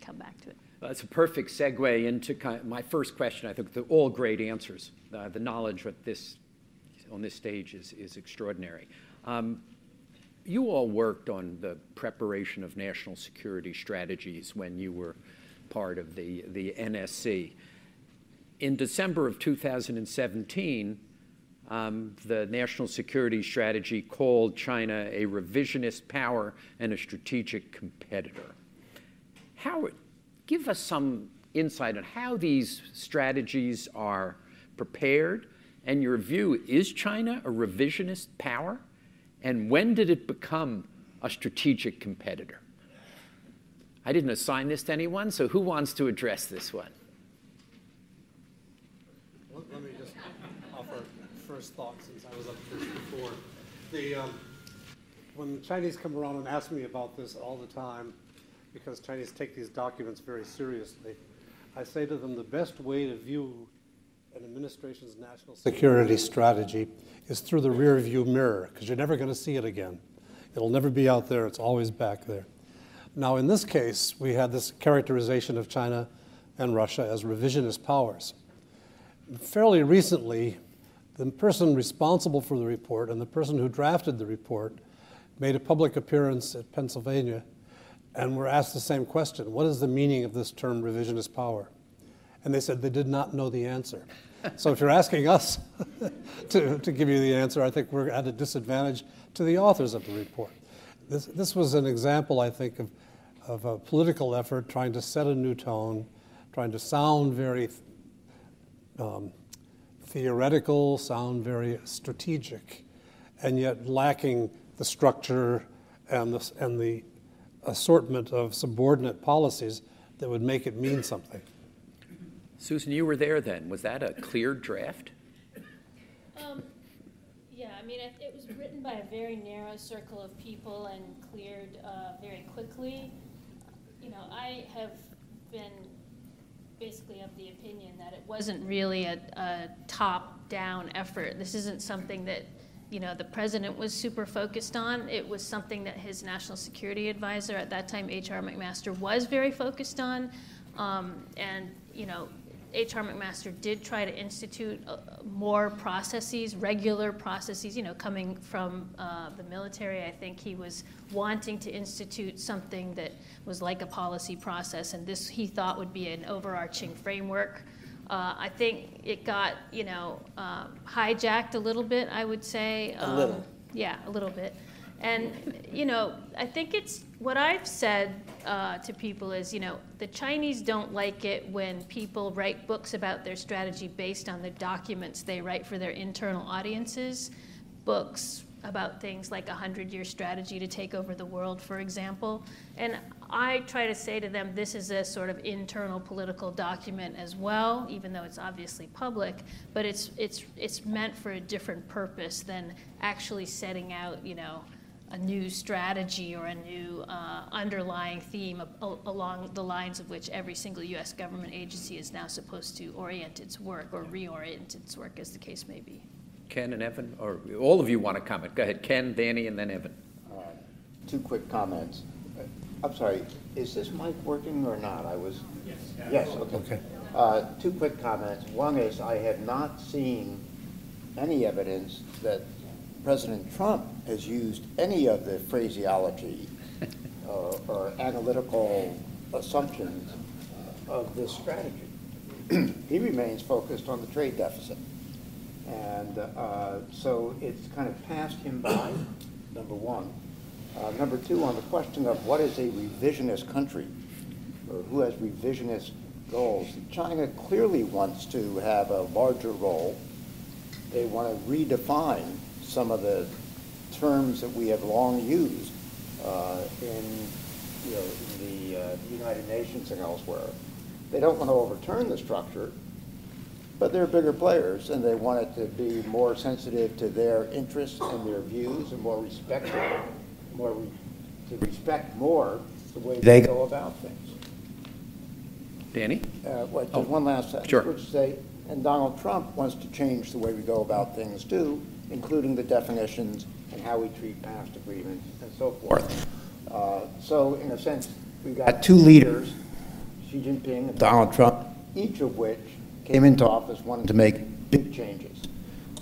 Come back to it. That's a perfect segue into kind of my first question. I think all great answers. Uh, the knowledge at this, on this stage is, is extraordinary. Um, you all worked on the preparation of national security strategies when you were part of the, the NSC. In December of 2017, um, the national security strategy called China a revisionist power and a strategic competitor. How, give us some insight on how these strategies are prepared and your view is China a revisionist power? And when did it become a strategic competitor? I didn't assign this to anyone, so who wants to address this one? Let me just offer first thoughts since I was up first before. The, um, when the Chinese come around and ask me about this all the time, because Chinese take these documents very seriously. I say to them the best way to view an administration's national security strategy is through the rear view mirror, because you're never going to see it again. It'll never be out there, it's always back there. Now, in this case, we had this characterization of China and Russia as revisionist powers. Fairly recently, the person responsible for the report and the person who drafted the report made a public appearance at Pennsylvania and were asked the same question What is the meaning of this term revisionist power? And they said they did not know the answer. so if you're asking us to, to give you the answer, I think we're at a disadvantage to the authors of the report. This, this was an example, I think, of, of a political effort trying to set a new tone, trying to sound very um, theoretical, sound very strategic, and yet lacking the structure and the, and the assortment of subordinate policies that would make it mean something. Susan, you were there then. Was that a cleared draft? Um, yeah, I mean, it, it, was written by a very narrow circle of people and cleared uh, very quickly. You know, I have been basically of the opinion that it wasn't really a, a top-down effort. This isn't something that you know, the president was super focused on. It was something that his national security advisor at that time, H.R. McMaster, was very focused on. Um, and, you know, H.R. McMaster did try to institute uh, more processes, regular processes, you know, coming from uh, the military. I think he was wanting to institute something that was like a policy process, and this he thought would be an overarching framework. Uh, I think it got, you know, uh, hijacked a little bit, I would say. Um, a little. Yeah, a little bit. And, you know, I think it's what I've said uh, to people is, you know, the Chinese don't like it when people write books about their strategy based on the documents they write for their internal audiences. Books about things like a hundred year strategy to take over the world, for example. And I try to say to them, this is a sort of internal political document as well, even though it's obviously public, but it's, it's, it's meant for a different purpose than actually setting out, you know, a new strategy or a new uh, underlying theme along the lines of which every single U.S. government agency is now supposed to orient its work or reorient its work, as the case may be. Ken and Evan, or all of you want to comment? Go ahead, Ken, Danny, and then Evan. Uh, two quick comments. I'm sorry, is this mic working or not? I was. Yes. Yes. Okay. okay. Uh, two quick comments. One is I have not seen any evidence that President Trump has used any of the phraseology uh, or analytical assumptions of this strategy. he remains focused on the trade deficit. And uh, so it's kind of passed him by, number one. Uh, number two, on the question of what is a revisionist country, or who has revisionist goals, China clearly wants to have a larger role. They want to redefine some of the terms that we have long used uh, in, you know, in the uh, United Nations and elsewhere. They don't want to overturn the structure, but they're bigger players, and they want it to be more sensitive to their interests and their views, and more respectful, more re to respect more the way they go about things. Danny? Uh, well, just oh, one last sentence. Sure. Which say, and Donald Trump wants to change the way we go about things too, including the definitions and how we treat past agreements and so forth. Uh, so, in a sense, we've got two leaders, Xi Jinping and Donald Trump, each of which came into office wanting to make big changes.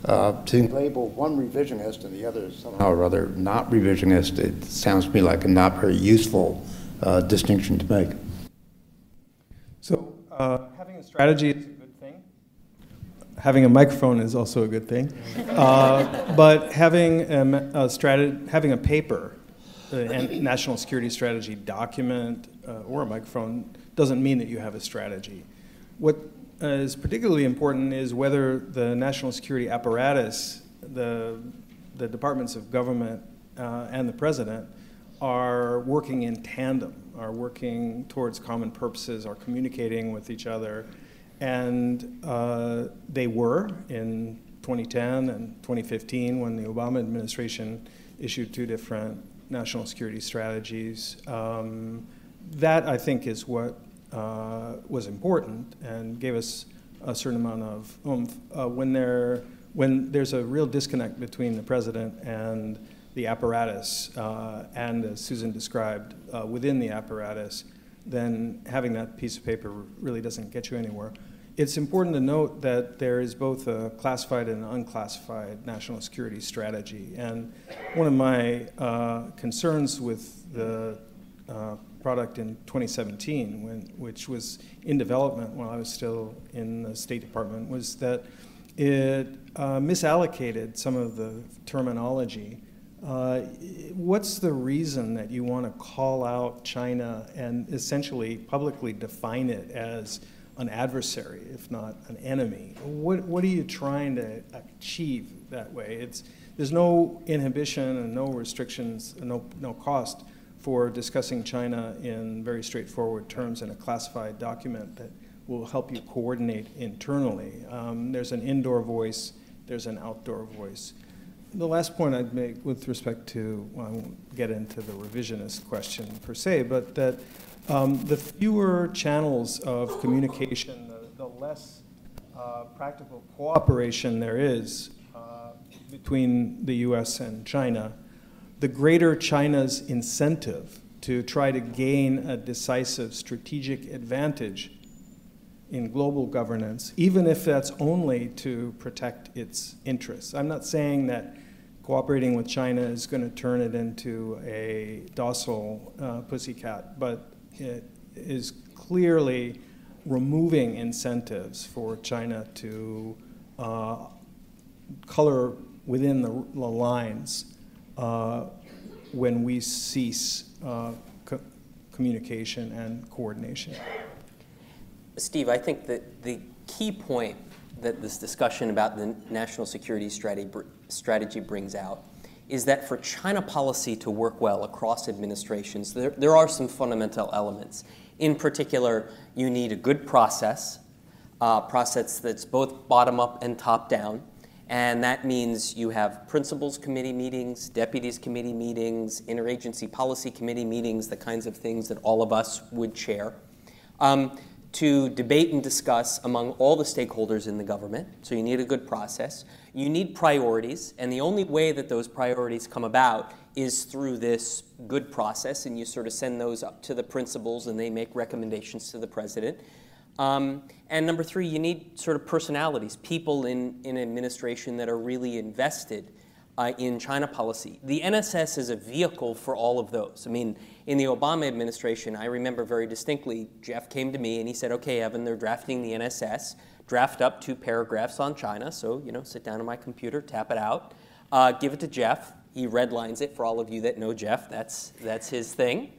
Uh, to label one revisionist and the other somehow or other not revisionist, it sounds to me like a not very useful uh, distinction to make. So, uh, having a strategy is a good thing. Having a microphone is also a good thing. Uh, but having a, a strategy, having a paper, a national security strategy document, uh, or a microphone doesn't mean that you have a strategy. What is particularly important is whether the national security apparatus, the, the departments of government, uh, and the president are working in tandem, are working towards common purposes, are communicating with each other. And uh, they were in 2010 and 2015 when the Obama administration issued two different national security strategies. Um, that, I think, is what uh, was important and gave us a certain amount of oomph. Uh, when, there, when there's a real disconnect between the president and the apparatus, uh, and as Susan described, uh, within the apparatus, then having that piece of paper really doesn't get you anywhere. It's important to note that there is both a classified and unclassified national security strategy. And one of my uh, concerns with the uh, product in 2017, when, which was in development while I was still in the State Department, was that it uh, misallocated some of the terminology. Uh, what's the reason that you want to call out China and essentially publicly define it as an adversary, if not an enemy? What, what are you trying to achieve that way? It's, there's no inhibition and no restrictions, no, no cost for discussing China in very straightforward terms in a classified document that will help you coordinate internally. Um, there's an indoor voice, there's an outdoor voice. The last point I'd make with respect to, well, I won't get into the revisionist question per se, but that Um, the fewer channels of communication, the, the less uh, practical cooperation there is uh, between the US and China, the greater China's incentive to try to gain a decisive strategic advantage in global governance, even if that's only to protect its interests. I'm not saying that cooperating with China is going to turn it into a docile uh, pussycat, but it is clearly removing incentives for China to uh, color within the, the lines when we cease uh, co- communication and coordination. Steve, I think that the key point that this discussion about the national security strategy, strategy brings out is that for China policy to work well across administrations, there, there are some fundamental elements. In particular, you need a good process, uh, process that's both bottom up and top down. And that means you have principals committee meetings, deputies committee meetings, interagency policy committee meetings, the kinds of things that all of us would chair. Um, to debate and discuss among all the stakeholders in the government. So you need a good process. You need priorities, and the only way that those priorities come about is through this good process, and you sort of send those up to the principals and they make recommendations to the president. Um, and number three, you need sort of personalities, people in, in administration that are really invested uh, in China policy. The NSS is a vehicle for all of those. I mean, in the Obama administration, I remember very distinctly, Jeff came to me and he said, okay, Evan, they're drafting the NSS. Draft up two paragraphs on China. So, you know, sit down on my computer, tap it out, uh, give it to Jeff. He redlines it for all of you that know Jeff. That's, that's his thing.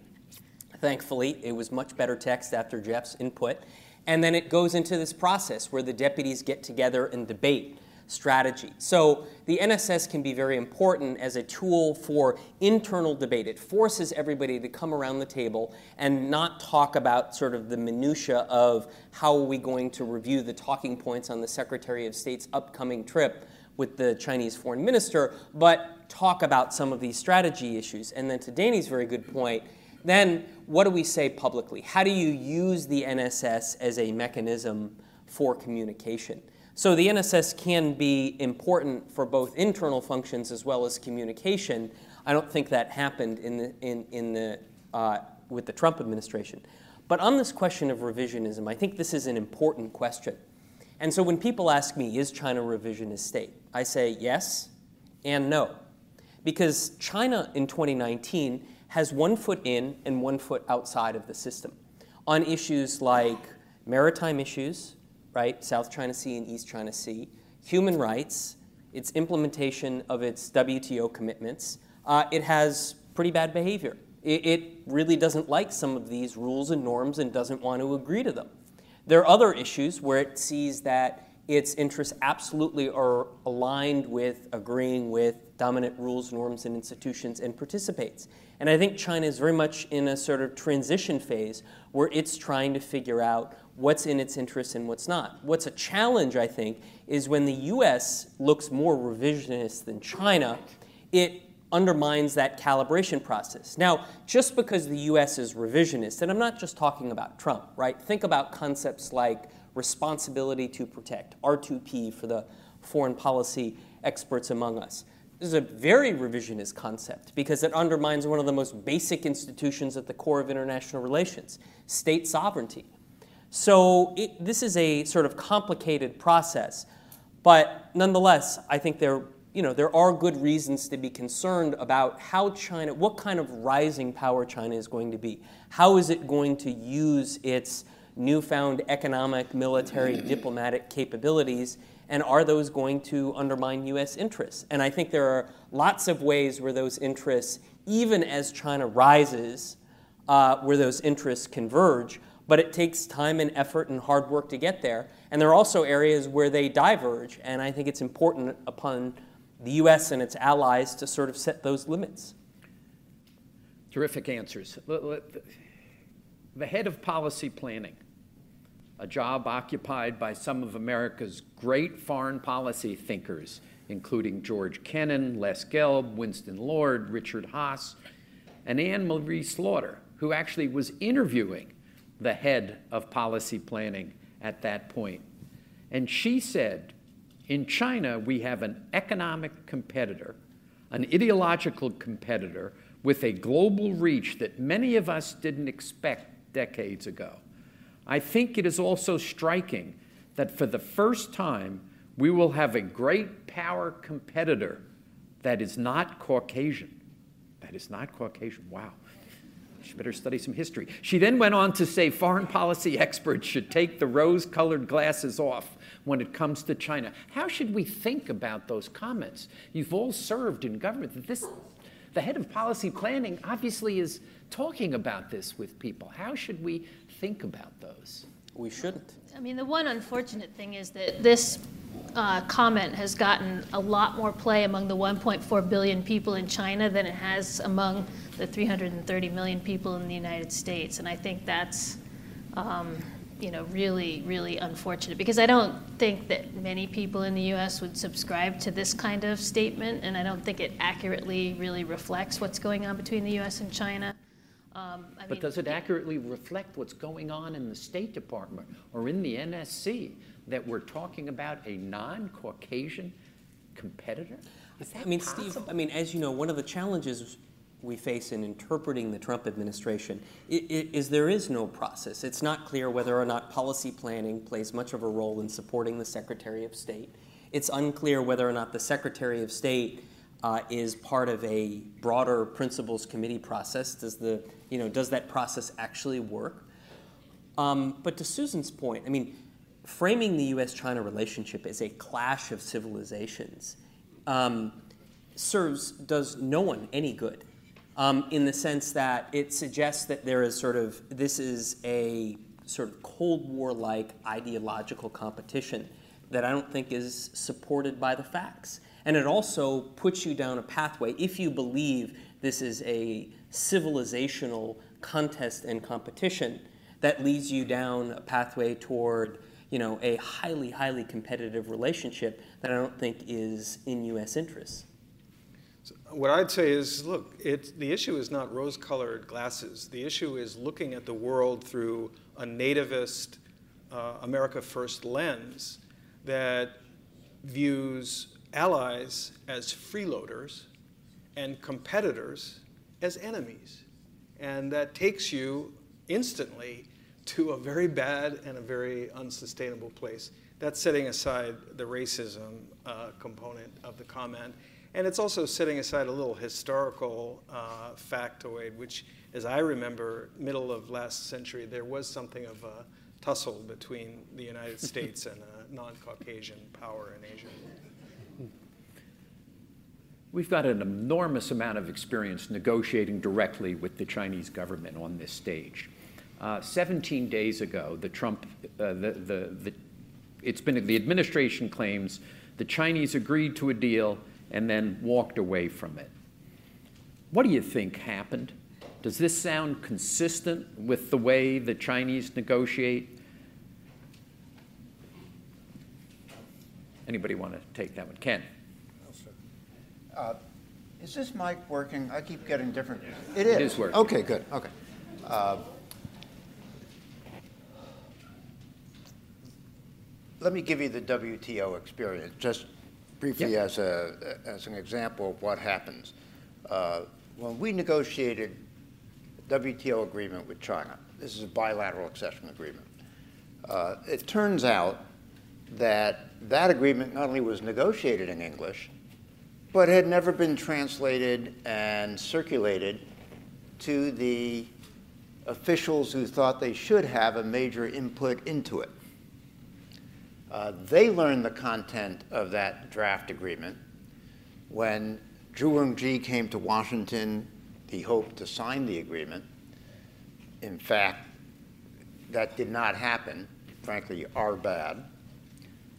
Thankfully, it was much better text after Jeff's input. And then it goes into this process where the deputies get together and debate strategy. So the NSS can be very important as a tool for internal debate. It forces everybody to come around the table and not talk about sort of the minutia of how are we going to review the talking points on the Secretary of State's upcoming trip with the Chinese foreign minister, but talk about some of these strategy issues. And then to Danny's very good point, then what do we say publicly? How do you use the NSS as a mechanism for communication? So the NSS can be important for both internal functions as well as communication. I don't think that happened in the, in, in the, uh, with the Trump administration. But on this question of revisionism, I think this is an important question. And so when people ask me, is China a revisionist state? I say yes and no. Because China in 2019 has one foot in and one foot outside of the system on issues like maritime issues, right? South China Sea and East China Sea, human rights, its implementation of its WTO commitments. Uh, it has pretty bad behavior. It, it really doesn't like some of these rules and norms and doesn't want to agree to them. There are other issues where it sees that its interests absolutely are aligned with agreeing with dominant rules, norms, and institutions and participates. And I think China is very much in a sort of transition phase where it's trying to figure out what's in its interest and what's not. What's a challenge, I think, is when the US looks more revisionist than China, it undermines that calibration process. Now, just because the US is revisionist, and I'm not just talking about Trump, right? Think about concepts like responsibility to protect, R2P for the foreign policy experts among us. This is a very revisionist concept because it undermines one of the most basic institutions at the core of international relations state sovereignty. So it, this is a sort of complicated process, but nonetheless, I think there, you know, there are good reasons to be concerned about how China, what kind of rising power China is going to be. How is it going to use its newfound economic, military, diplomatic capabilities, and are those going to undermine U.S. interests? And I think there are lots of ways where those interests, even as China rises, uh, where those interests converge but it takes time and effort and hard work to get there. And there are also areas where they diverge, and I think it's important upon the U.S. and its allies to sort of set those limits. Terrific answers. The head of policy planning, a job occupied by some of America's great foreign policy thinkers, including George Kennan, Les Gelb, Winston Lord, Richard Haass, and Anne Marie Slaughter who actually was interviewing the head of policy planning at that point. And she said, in China, we have an economic competitor, an ideological competitor with a global reach that many of us didn't expect decades ago. I think it is also striking that for the first time, we will have a great power competitor that is not Caucasian. That is not Caucasian. Wow. She better study some history. She then went on to say foreign policy experts should take the rose colored glasses off when it comes to China. How should we think about those comments? You've all served in government. This, the head of policy planning obviously is talking about this with people. How should we think about those? We shouldn't. I mean, the one unfortunate thing is that this uh, comment has gotten a lot more play among the 1.4 billion people in China than it has among the 330 million people in the United States. And I think that's, um, you know, really, really unfortunate because I don't think that many people in the U.S. would subscribe to this kind of statement, and I don't think it accurately really reflects what's going on between the U.S. and China. Um, but mean, does it accurately reflect what's going on in the State Department or in the NSC that we're talking about a non-Caucasian competitor? I mean, possible? Steve, I mean, as you know, one of the challenges we face in interpreting the Trump administration is there is no process. It's not clear whether or not policy planning plays much of a role in supporting the Secretary of State. It's unclear whether or not the Secretary of State uh, is part of a broader principals committee process. Does the you know does that process actually work? Um, but to Susan's point, I mean, framing the U.S.-China relationship as a clash of civilizations um, serves does no one any good. Um, in the sense that it suggests that there is sort of this is a sort of Cold War-like ideological competition that I don't think is supported by the facts. And it also puts you down a pathway, if you believe this is a civilizational contest and competition, that leads you down a pathway toward you know, a highly, highly competitive relationship that I don't think is in U.S. interests. So what I'd say is, look, the issue is not rose-colored glasses. The issue is looking at the world through a nativist, uh, America First lens that views allies as freeloaders and competitors as enemies. And that takes you instantly to a very bad and a very unsustainable place. That's setting aside the racism uh, component of the comment. And it's also setting aside a little historical uh, factoid, which, as I remember, middle of last century, there was something of a tussle between the United States and a non-Caucasian power in Asia. We've got an enormous amount of experience negotiating directly with the Chinese government on this stage. Uh, 17 days ago, the Trump, uh, the, the, the, it's been, the administration claims the Chinese agreed to a deal and then walked away from it. What do you think happened? Does this sound consistent with the way the Chinese negotiate? Anybody want to take that one? Ken. Uh, is this mic working? I keep getting different. It is. It is working. Okay, good. Okay. Uh, let me give you the WTO experience, just briefly yep. as, a, as an example of what happens. Uh, when we negotiated WTO agreement with China, this is a bilateral accession agreement, uh, it turns out that that agreement not only was negotiated in English, but had never been translated and circulated to the officials who thought they should have a major input into it. Uh, they learned the content of that draft agreement when Zhu Rongji came to Washington. He hoped to sign the agreement. In fact, that did not happen, frankly, are bad.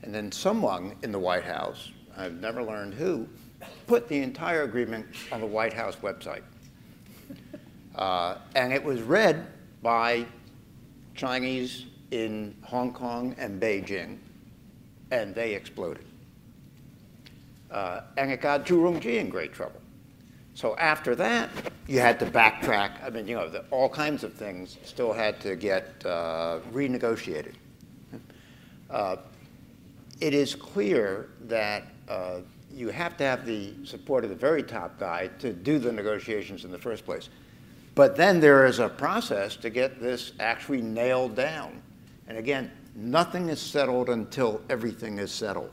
And then someone in the White House, I've never learned who, put the entire agreement on the White House website. Uh, and it was read by Chinese in Hong Kong and Beijing, and they exploded. Uh, and it got Zhu Rongji in great trouble. So after that, you had to backtrack. I mean, you know, the, all kinds of things still had to get uh, renegotiated. Uh, it is clear that uh, you have to have the support of the very top guy to do the negotiations in the first place. But then there is a process to get this actually nailed down. And again, nothing is settled until everything is settled.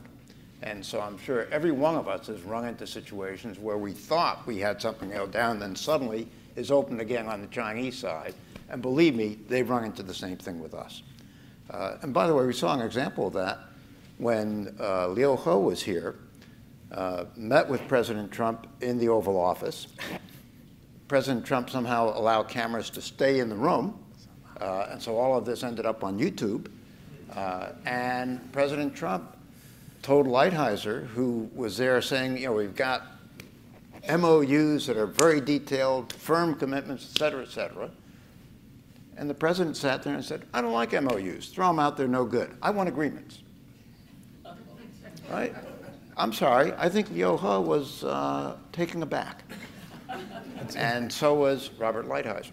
And so I'm sure every one of us has run into situations where we thought we had something nailed down, then suddenly is opened again on the Chinese side. And believe me, they've run into the same thing with us. Uh, and by the way, we saw an example of that when uh, Liu He was here, uh, met with President Trump in the Oval Office. President Trump somehow allowed cameras to stay in the room, uh, and so all of this ended up on YouTube. Uh, and President Trump told Lighthizer, who was there saying, you know, we've got MOUs that are very detailed, firm commitments, et cetera, et cetera. And the president sat there and said, I don't like MOUs. Throw them out, they're no good. I want agreements. Right? I'm sorry, I think Liu He was uh, taken aback. and so was Robert Lighthizer.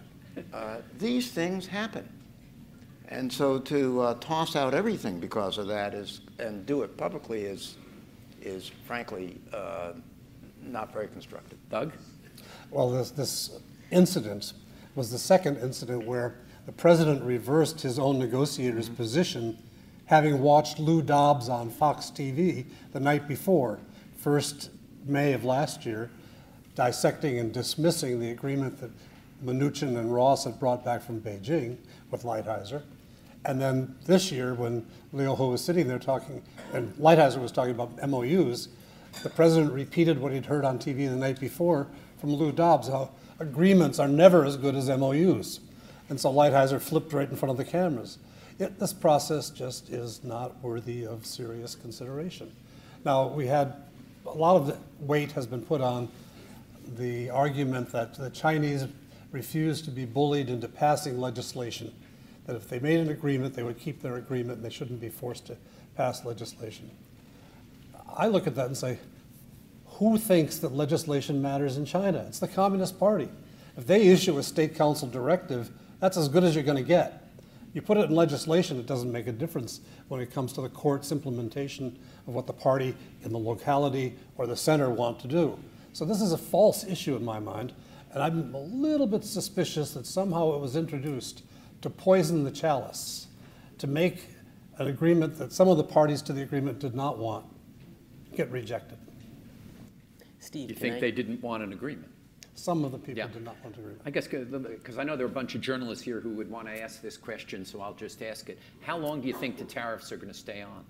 Uh, these things happen. And so to uh, toss out everything because of that is, and do it publicly is, is frankly uh, not very constructive. Doug? Well, this, this incident was the second incident where the president reversed his own negotiator's mm-hmm. position, having watched Lou Dobbs on Fox TV the night before, first May of last year, dissecting and dismissing the agreement that Mnuchin and Ross had brought back from Beijing with Lighthizer. And then this year, when Liu He was sitting there talking, and Lighthizer was talking about MOUs, the president repeated what he'd heard on TV the night before from Lou Dobbs how agreements are never as good as MOUs. And so Lighthizer flipped right in front of the cameras. It, this process just is not worthy of serious consideration. Now, we had a lot of weight has been put on the argument that the Chinese refused to be bullied into passing legislation that if they made an agreement, they would keep their agreement and they shouldn't be forced to pass legislation. I look at that and say, who thinks that legislation matters in China? It's the Communist Party. If they issue a state council directive, that's as good as you're going to get. You put it in legislation, it doesn't make a difference when it comes to the court's implementation of what the party in the locality or the center want to do. So this is a false issue in my mind, and I'm a little bit suspicious that somehow it was introduced to poison the chalice, to make an agreement that some of the parties to the agreement did not want get rejected. Steve, Do you think I... they didn't want an agreement? Some of the people yeah. did not want to agree. I guess because I know there are a bunch of journalists here who would want to ask this question, so I'll just ask it. How long do you think the tariffs are going to stay on?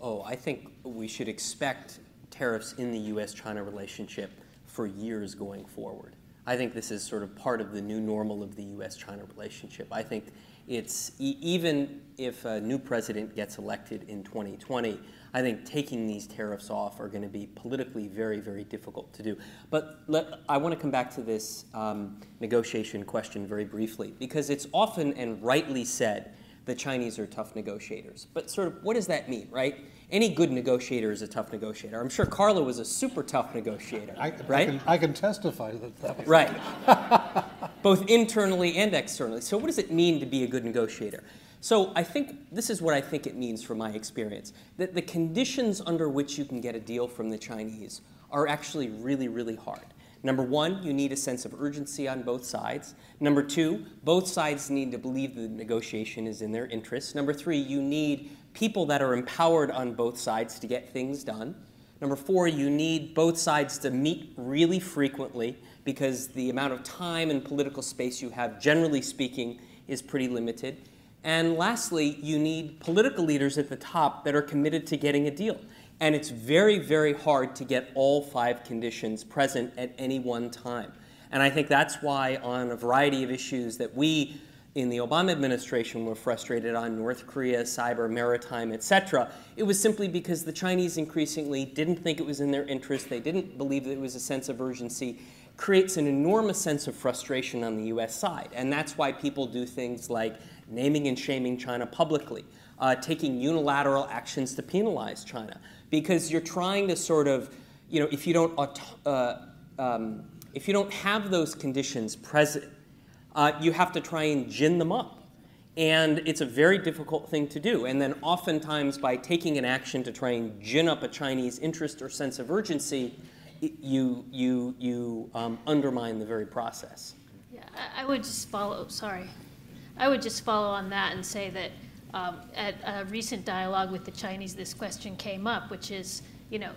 Oh, I think we should expect tariffs in the U.S. China relationship for years going forward. I think this is sort of part of the new normal of the US China relationship. I think it's even if a new president gets elected in 2020, I think taking these tariffs off are going to be politically very, very difficult to do. But let, I want to come back to this um, negotiation question very briefly because it's often and rightly said the Chinese are tough negotiators. But sort of what does that mean, right? any good negotiator is a tough negotiator. I'm sure Carla was a super tough negotiator, I, right? I can, I can testify that. that right. Both internally and externally. So, what does it mean to be a good negotiator? So, I think this is what I think it means from my experience that the conditions under which you can get a deal from the Chinese are actually really, really hard. Number one, you need a sense of urgency on both sides. Number two, both sides need to believe the negotiation is in their interest. Number three, you need people that are empowered on both sides to get things done. Number four, you need both sides to meet really frequently because the amount of time and political space you have, generally speaking, is pretty limited. And lastly, you need political leaders at the top that are committed to getting a deal. And it's very, very hard to get all five conditions present at any one time. And I think that's why, on a variety of issues that we in the Obama administration were frustrated on North Korea, cyber, maritime, etc. It was simply because the Chinese increasingly didn't think it was in their interest, they didn't believe that it was a sense of urgency, creates an enormous sense of frustration on the US side. And that's why people do things like naming and shaming China publicly, uh, taking unilateral actions to penalize China, because you're trying to sort of, you know, if you don't uh, um, If you don't have those conditions present, uh, you have to try and gin them up. And it's a very difficult thing to do. And then, oftentimes, by taking an action to try and gin up a Chinese interest or sense of urgency, you, you, you um, undermine the very process. Yeah, I, I would just follow, sorry. I would just follow on that and say that um, at a recent dialogue with the Chinese, this question came up, which is, you know,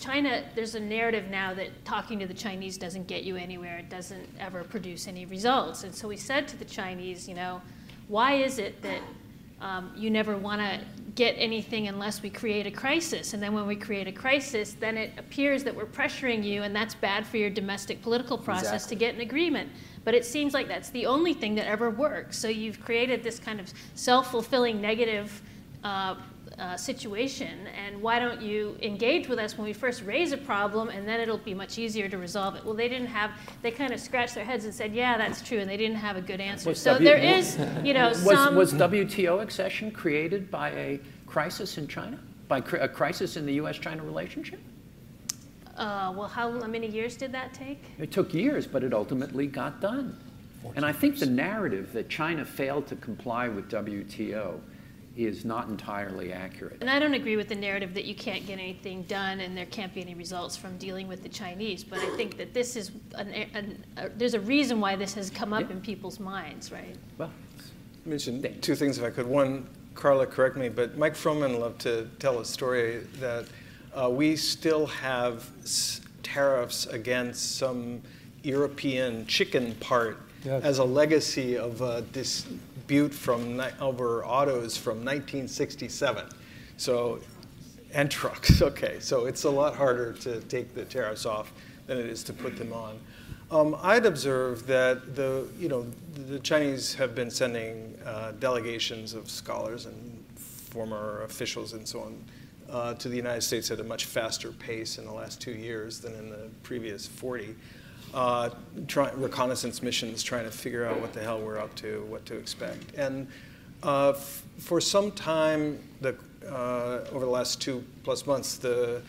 China, there's a narrative now that talking to the Chinese doesn't get you anywhere, it doesn't ever produce any results. And so we said to the Chinese, you know, why is it that um, you never want to get anything unless we create a crisis? And then when we create a crisis, then it appears that we're pressuring you, and that's bad for your domestic political process exactly. to get an agreement. But it seems like that's the only thing that ever works. So you've created this kind of self fulfilling negative. Uh, uh, situation, and why don't you engage with us when we first raise a problem, and then it'll be much easier to resolve it. Well, they didn't have. They kind of scratched their heads and said, "Yeah, that's true," and they didn't have a good answer. Was so w- there is, you know, was, some. Was WTO accession created by a crisis in China, by cr- a crisis in the U.S.-China relationship? Uh, well, how many years did that take? It took years, but it ultimately got done. And I think the narrative that China failed to comply with WTO is not entirely accurate. And I don't agree with the narrative that you can't get anything done and there can't be any results from dealing with the Chinese. But I think that this is an, an, a, there's a reason why this has come up yeah. in people's minds, right? Well, mention two things if I could. One, Carla, correct me, but Mike Froman loved to tell a story that uh, we still have s- tariffs against some European chicken part yes. as a legacy of a dispute from over autos from 1967. So, and trucks. Okay, so it's a lot harder to take the tariffs off than it is to put them on. Um, I'd observe that the you know the Chinese have been sending uh, delegations of scholars and former officials and so on uh, to the United States at a much faster pace in the last two years than in the previous 40 uh, try, reconnaissance missions trying to figure out what the hell we're up to, what to expect. And uh, for some time, the, uh, over the last two plus months, the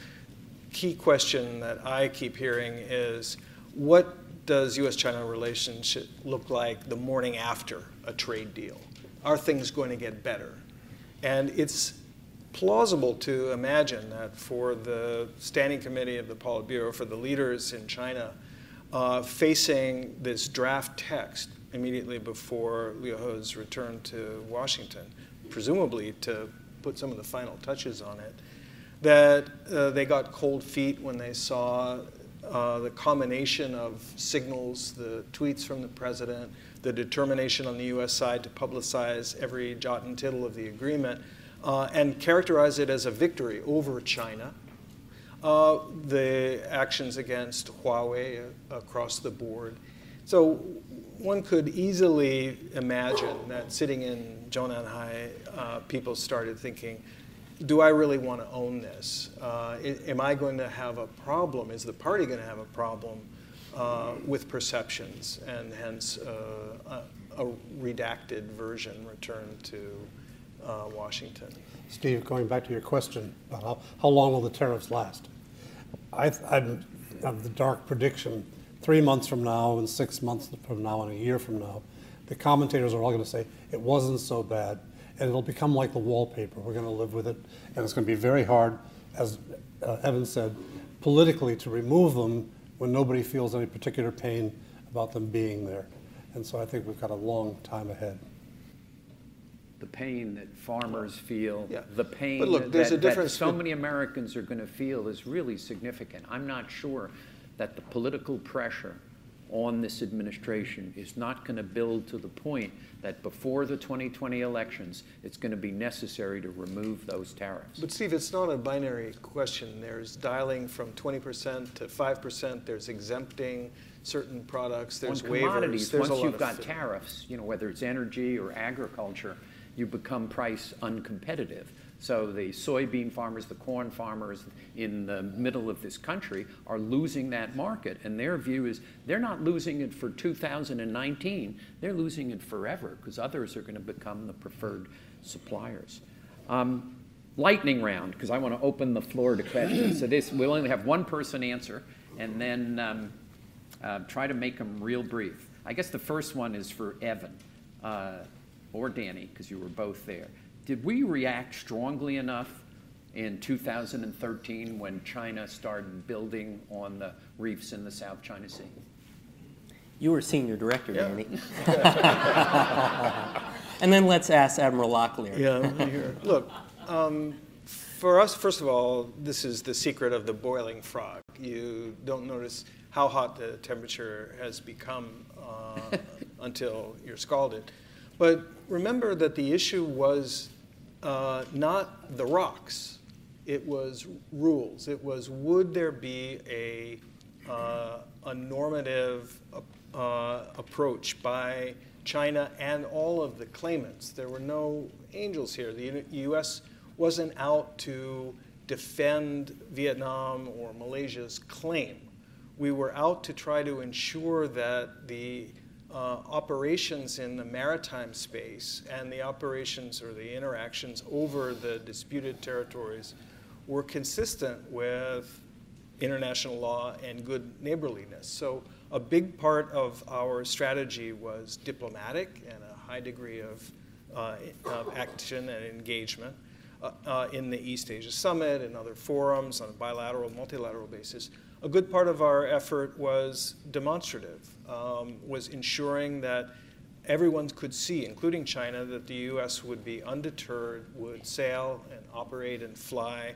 key question that I keep hearing is what does US China relationship look like the morning after a trade deal? Are things going to get better? And it's plausible to imagine that for the Standing Committee of the Politburo, for the leaders in China, uh, facing this draft text immediately before Liu He's return to Washington, presumably to put some of the final touches on it, that uh, they got cold feet when they saw uh, the combination of signals, the tweets from the president, the determination on the U.S. side to publicize every jot and tittle of the agreement, uh, and characterize it as a victory over China uh, the actions against Huawei across the board. So one could easily imagine that sitting in Zhongnanhai, uh, people started thinking, do I really want to own this? Uh, am I going to have a problem? Is the party going to have a problem uh, with perceptions and hence uh, a, a, redacted version returned to uh, Washington? Steve, going back to your question about how, how long will the tariffs last? I, I'm of the dark prediction three months from now and six months from now and a year from now, the commentators are all going to say it wasn't so bad and it'll become like the wallpaper. We're going to live with it and it's going to be very hard, as uh, Evan said, politically to remove them when nobody feels any particular pain about them being there. And so I think we've got a long time ahead the pain that farmers feel, yeah. the pain but look, that, that so many Americans are going to feel is really significant. I'm not sure that the political pressure on this administration is not going to build to the point that before the 2020 elections, it's going to be necessary to remove those tariffs. But Steve, it's not a binary question. There's dialing from 20% to 5%. There's exempting certain products. There's on waivers. commodities, There's once you've got tariffs, you know, whether it's energy or agriculture, you become price uncompetitive. So the soybean farmers, the corn farmers in the middle of this country are losing that market. And their view is they're not losing it for 2019, they're losing it forever because others are going to become the preferred suppliers. Um, lightning round, because I want to open the floor to questions. so this, we'll only have one person answer, and then um, Uh, try to make them real brief. I guess the first one is for Evan uh, or Danny, because you were both there. Did we react strongly enough in 2013 when China started building on the reefs in the South China Sea? You were senior director, yeah. Danny. and then let's ask Admiral Locklear. Yeah, here. Look, um, for us, first of all, this is the secret of the boiling frog. You don't notice how hot the temperature has become uh, until you're scalded. But remember that the issue was uh, not the rocks, it was rules. It was would there be a, uh, a normative uh, approach by China and all of the claimants? There were no angels here. The U.S. wasn't out to defend Vietnam or Malaysia's claim. We were out to try to ensure that the uh, operations in the maritime space and the operations or the interactions over the disputed territories were consistent with international law and good neighborliness. So a big part of our strategy was diplomatic and a high degree of, uh, of action and engagement uh, uh, in the East Asia Summit and other forums on a bilateral, multilateral basis a good part of our effort was demonstrative, um, was ensuring that everyone could see, including China, that the U.S. would be undeterred, would sail and operate and fly,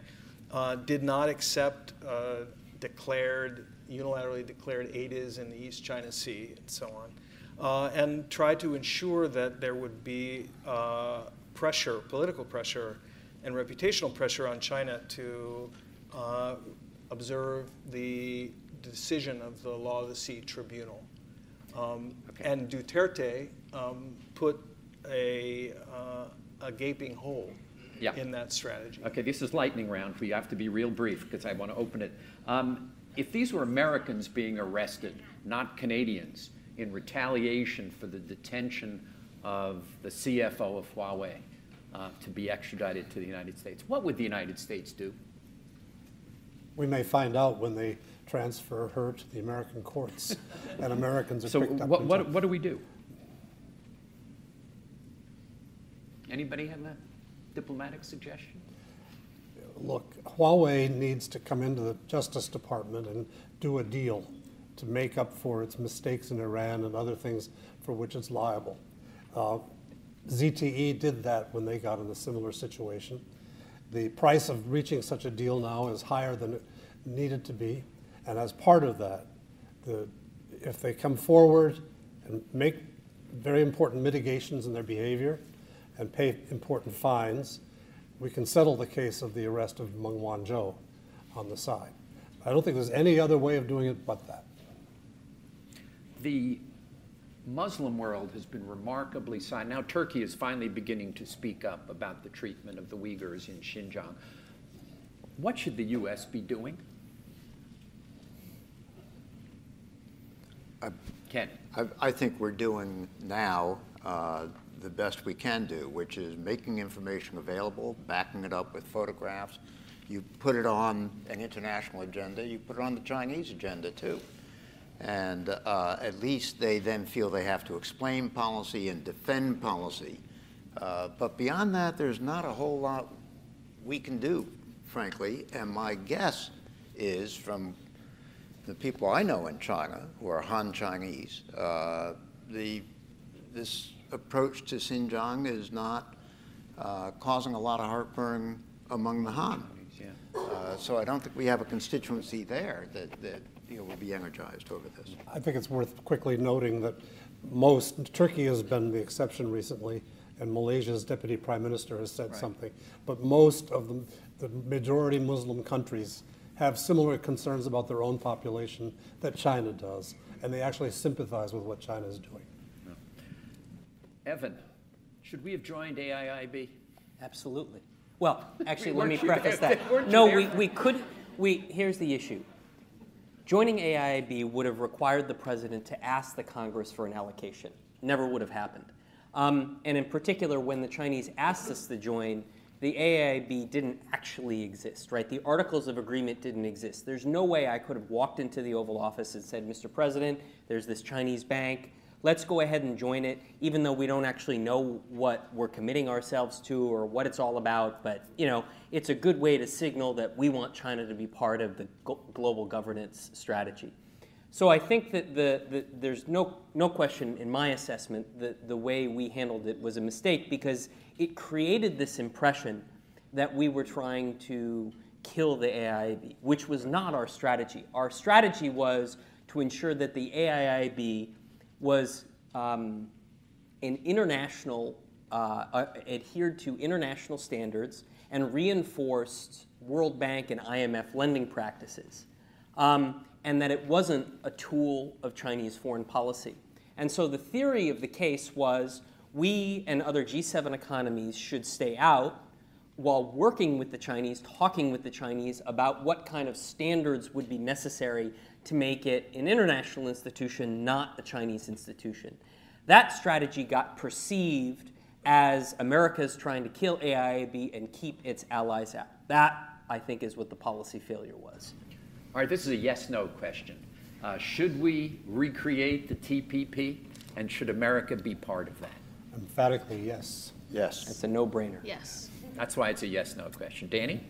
uh, did not accept uh, declared, unilaterally declared ADIZ in the East China Sea, and so on, uh, and tried to ensure that there would be uh, pressure, political pressure, and reputational pressure on China to uh, observe the decision of the Law of the Sea Tribunal. Um, okay. And Duterte um, put a, uh, a gaping hole yeah. in that strategy. Okay, this is lightning round. We have to be real brief because I want to open it. Um, if these were Americans being arrested, not Canadians, in retaliation for the detention of the CFO of Huawei uh, to be extradited to the United States, what would the United States do? we may find out when they transfer her to the American courts and Americans are so picked up. What, what, what do we do? Anybody have a diplomatic suggestion? Look, Huawei needs to come into the Justice Department and do a deal to make up for its mistakes in Iran and other things for which it's liable. Uh, ZTE did that when they got in a similar situation. The price of reaching such a deal now is higher than it needed to be. And as part of that, the, if they come forward and make very important mitigations in their behavior and pay important fines, we can settle the case of the arrest of Meng Wanzhou on the side. I don't think there's any other way of doing it but that. The Muslim world has been remarkably silent. Now, Turkey is finally beginning to speak up about the treatment of the Uyghurs in Xinjiang. What should the U.S. be doing? I, Ken. I, I think we're doing now uh, the best we can do, which is making information available, backing it up with photographs. You put it on an international agenda, you put it on the Chinese agenda too. And uh, at least they then feel they have to explain policy and defend policy. Uh, but beyond that, there's not a whole lot we can do, frankly. And my guess is from the people I know in China who are Han Chinese, uh, the, this approach to Xinjiang is not uh, causing a lot of heartburn among the Han. Uh, so I don't think we have a constituency there that, that you know, will be energized over this. I think it's worth quickly noting that most, Turkey has been the exception recently, and Malaysia's deputy prime minister has said right. something. But most of the, the majority Muslim countries have similar concerns about their own population that China does, and they actually sympathize with what China is doing. Evan, should we have joined AIIB? Absolutely. Well, actually, let me preface that. No, we, we could. We here's the issue. Joining AIIB would have required the president to ask the Congress for an allocation. Never would have happened. Um, and in particular, when the Chinese asked us to join, the AIB didn't actually exist, right? The Articles of Agreement didn't exist. There's no way I could have walked into the Oval Office and said, Mr. President, there's this Chinese bank. Let's go ahead and join it, even though we don't actually know what we're committing ourselves to or what it's all about. But you know, it's a good way to signal that we want China to be part of the global governance strategy. So I think that the, the, there's no, no question in my assessment that the way we handled it was a mistake because it created this impression that we were trying to kill the AIIB, which was not our strategy. Our strategy was to ensure that the AIIB was um, an international, uh, uh, adhered to international standards and reinforced World Bank and IMF lending practices. Um, and that it wasn't a tool of Chinese foreign policy. And so the theory of the case was we and other G7 economies should stay out while working with the Chinese, talking with the Chinese about what kind of standards would be necessary to make it an international institution, not a Chinese institution. That strategy got perceived as America's trying to kill AIIB and keep its allies out. That, I think, is what the policy failure was. All right, this is a yes no question. Uh, should we recreate the TPP and should America be part of that? Emphatically, yes. Yes. It's a no brainer. Yes. That's why it's a yes no question. Danny?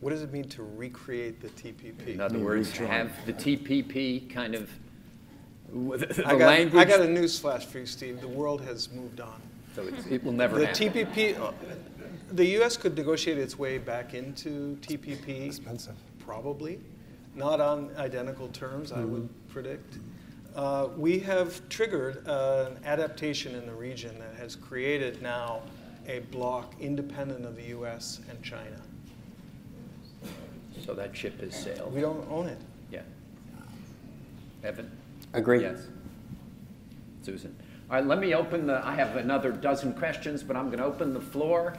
What does it mean to recreate the TPP? In other words, have the TPP kind of the, I, got, language. I got a news flash for you, Steve. The world has moved on. So it will never the happen. TPP, uh, the U.S. could negotiate its way back into TPP. Expensive probably, not on identical terms, I would mm-hmm. predict. Uh, we have triggered uh, an adaptation in the region that has created now a bloc independent of the US and China. So that ship has sailed. We don't own it. Yeah. Evan? Agree. Yes. Susan? All right, let me open the, I have another dozen questions, but I'm going to open the floor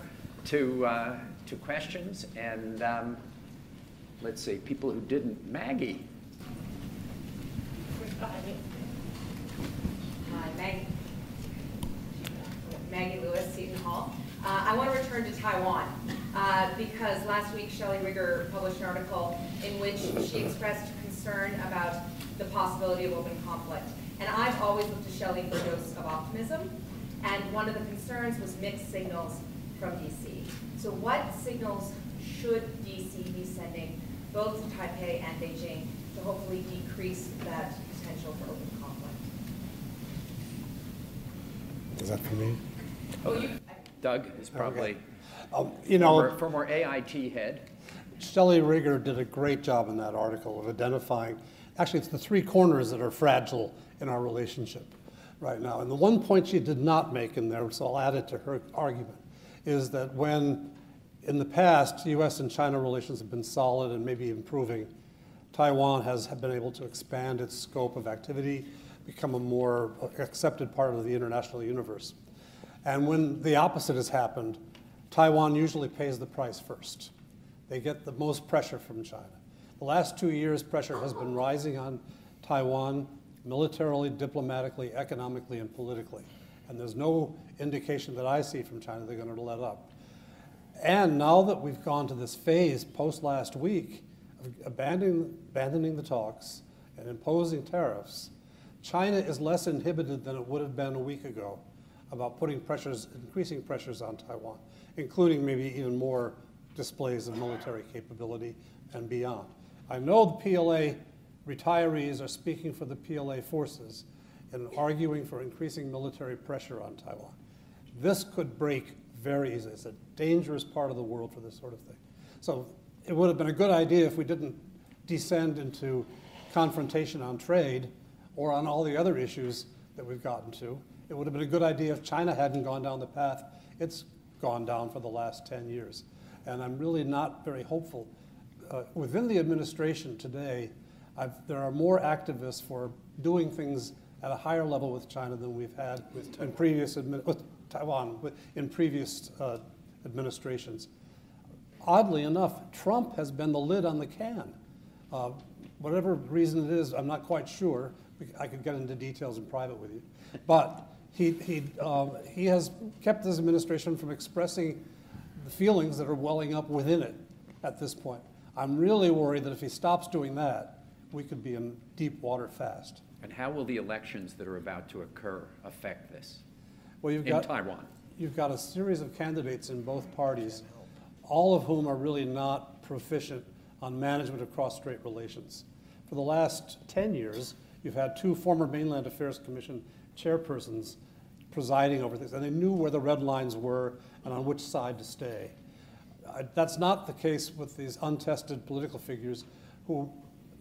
to, uh, to questions. And um, let's say, people who didn't. Maggie. Hi, Maggie. Maggie Lewis, Seton Hall. Uh, I want to return to Taiwan uh, because last week Shelley Rigger published an article in which she expressed concern about the possibility of open conflict. And I've always looked to Shelley for a dose of optimism. And one of the concerns was mixed signals from DC. So what signals should DC be sending both to Taipei and Beijing to hopefully decrease that potential for open conflict. Is that for me? Oh, you, Doug is probably, um, you know, former, former AIT head. Shelley Rigger did a great job in that article of identifying, actually it's the three corners that are fragile in our relationship right now. And the one point she did not make in there, so I'll add it to her argument, is that when in the past, US and China relations have been solid and maybe improving. Taiwan has been able to expand its scope of activity, become a more accepted part of the international universe. And when the opposite has happened, Taiwan usually pays the price first. They get the most pressure from China. The last two years, pressure has been rising on Taiwan militarily, diplomatically, economically, and politically. And there's no indication that I see from China they're going to let up. And now that we've gone to this phase post last week of abandoning, abandoning the talks and imposing tariffs, China is less inhibited than it would have been a week ago about putting pressures, increasing pressures on Taiwan, including maybe even more displays of military capability and beyond. I know the PLA retirees are speaking for the PLA forces and arguing for increasing military pressure on Taiwan. This could break very easy. It's a dangerous part of the world for this sort of thing. So it would have been a good idea if we didn't descend into confrontation on trade or on all the other issues that we've gotten to. It would have been a good idea if China hadn't gone down the path it's gone down for the last 10 years. And I'm really not very hopeful. Uh, within the administration today, I've, there are more activists for doing things at a higher level with China than we've had in previous admi- Taiwan in previous uh, administrations. Oddly enough, Trump has been the lid on the can. Uh, whatever reason it is, I'm not quite sure. I could get into details in private with you. But he, he, um, he has kept his administration from expressing the feelings that are welling up within it at this point. I'm really worried that if he stops doing that, we could be in deep water fast. And how will the elections that are about to occur affect this well, you've in got, Taiwan? You've got a series of candidates in both parties, all of whom are really not proficient on management of cross-strait relations. For the last 10 years, you've had two former Mainland Affairs Commission chairpersons presiding over things, and they knew where the red lines were and on which side to stay. Uh, that's not the case with these untested political figures who,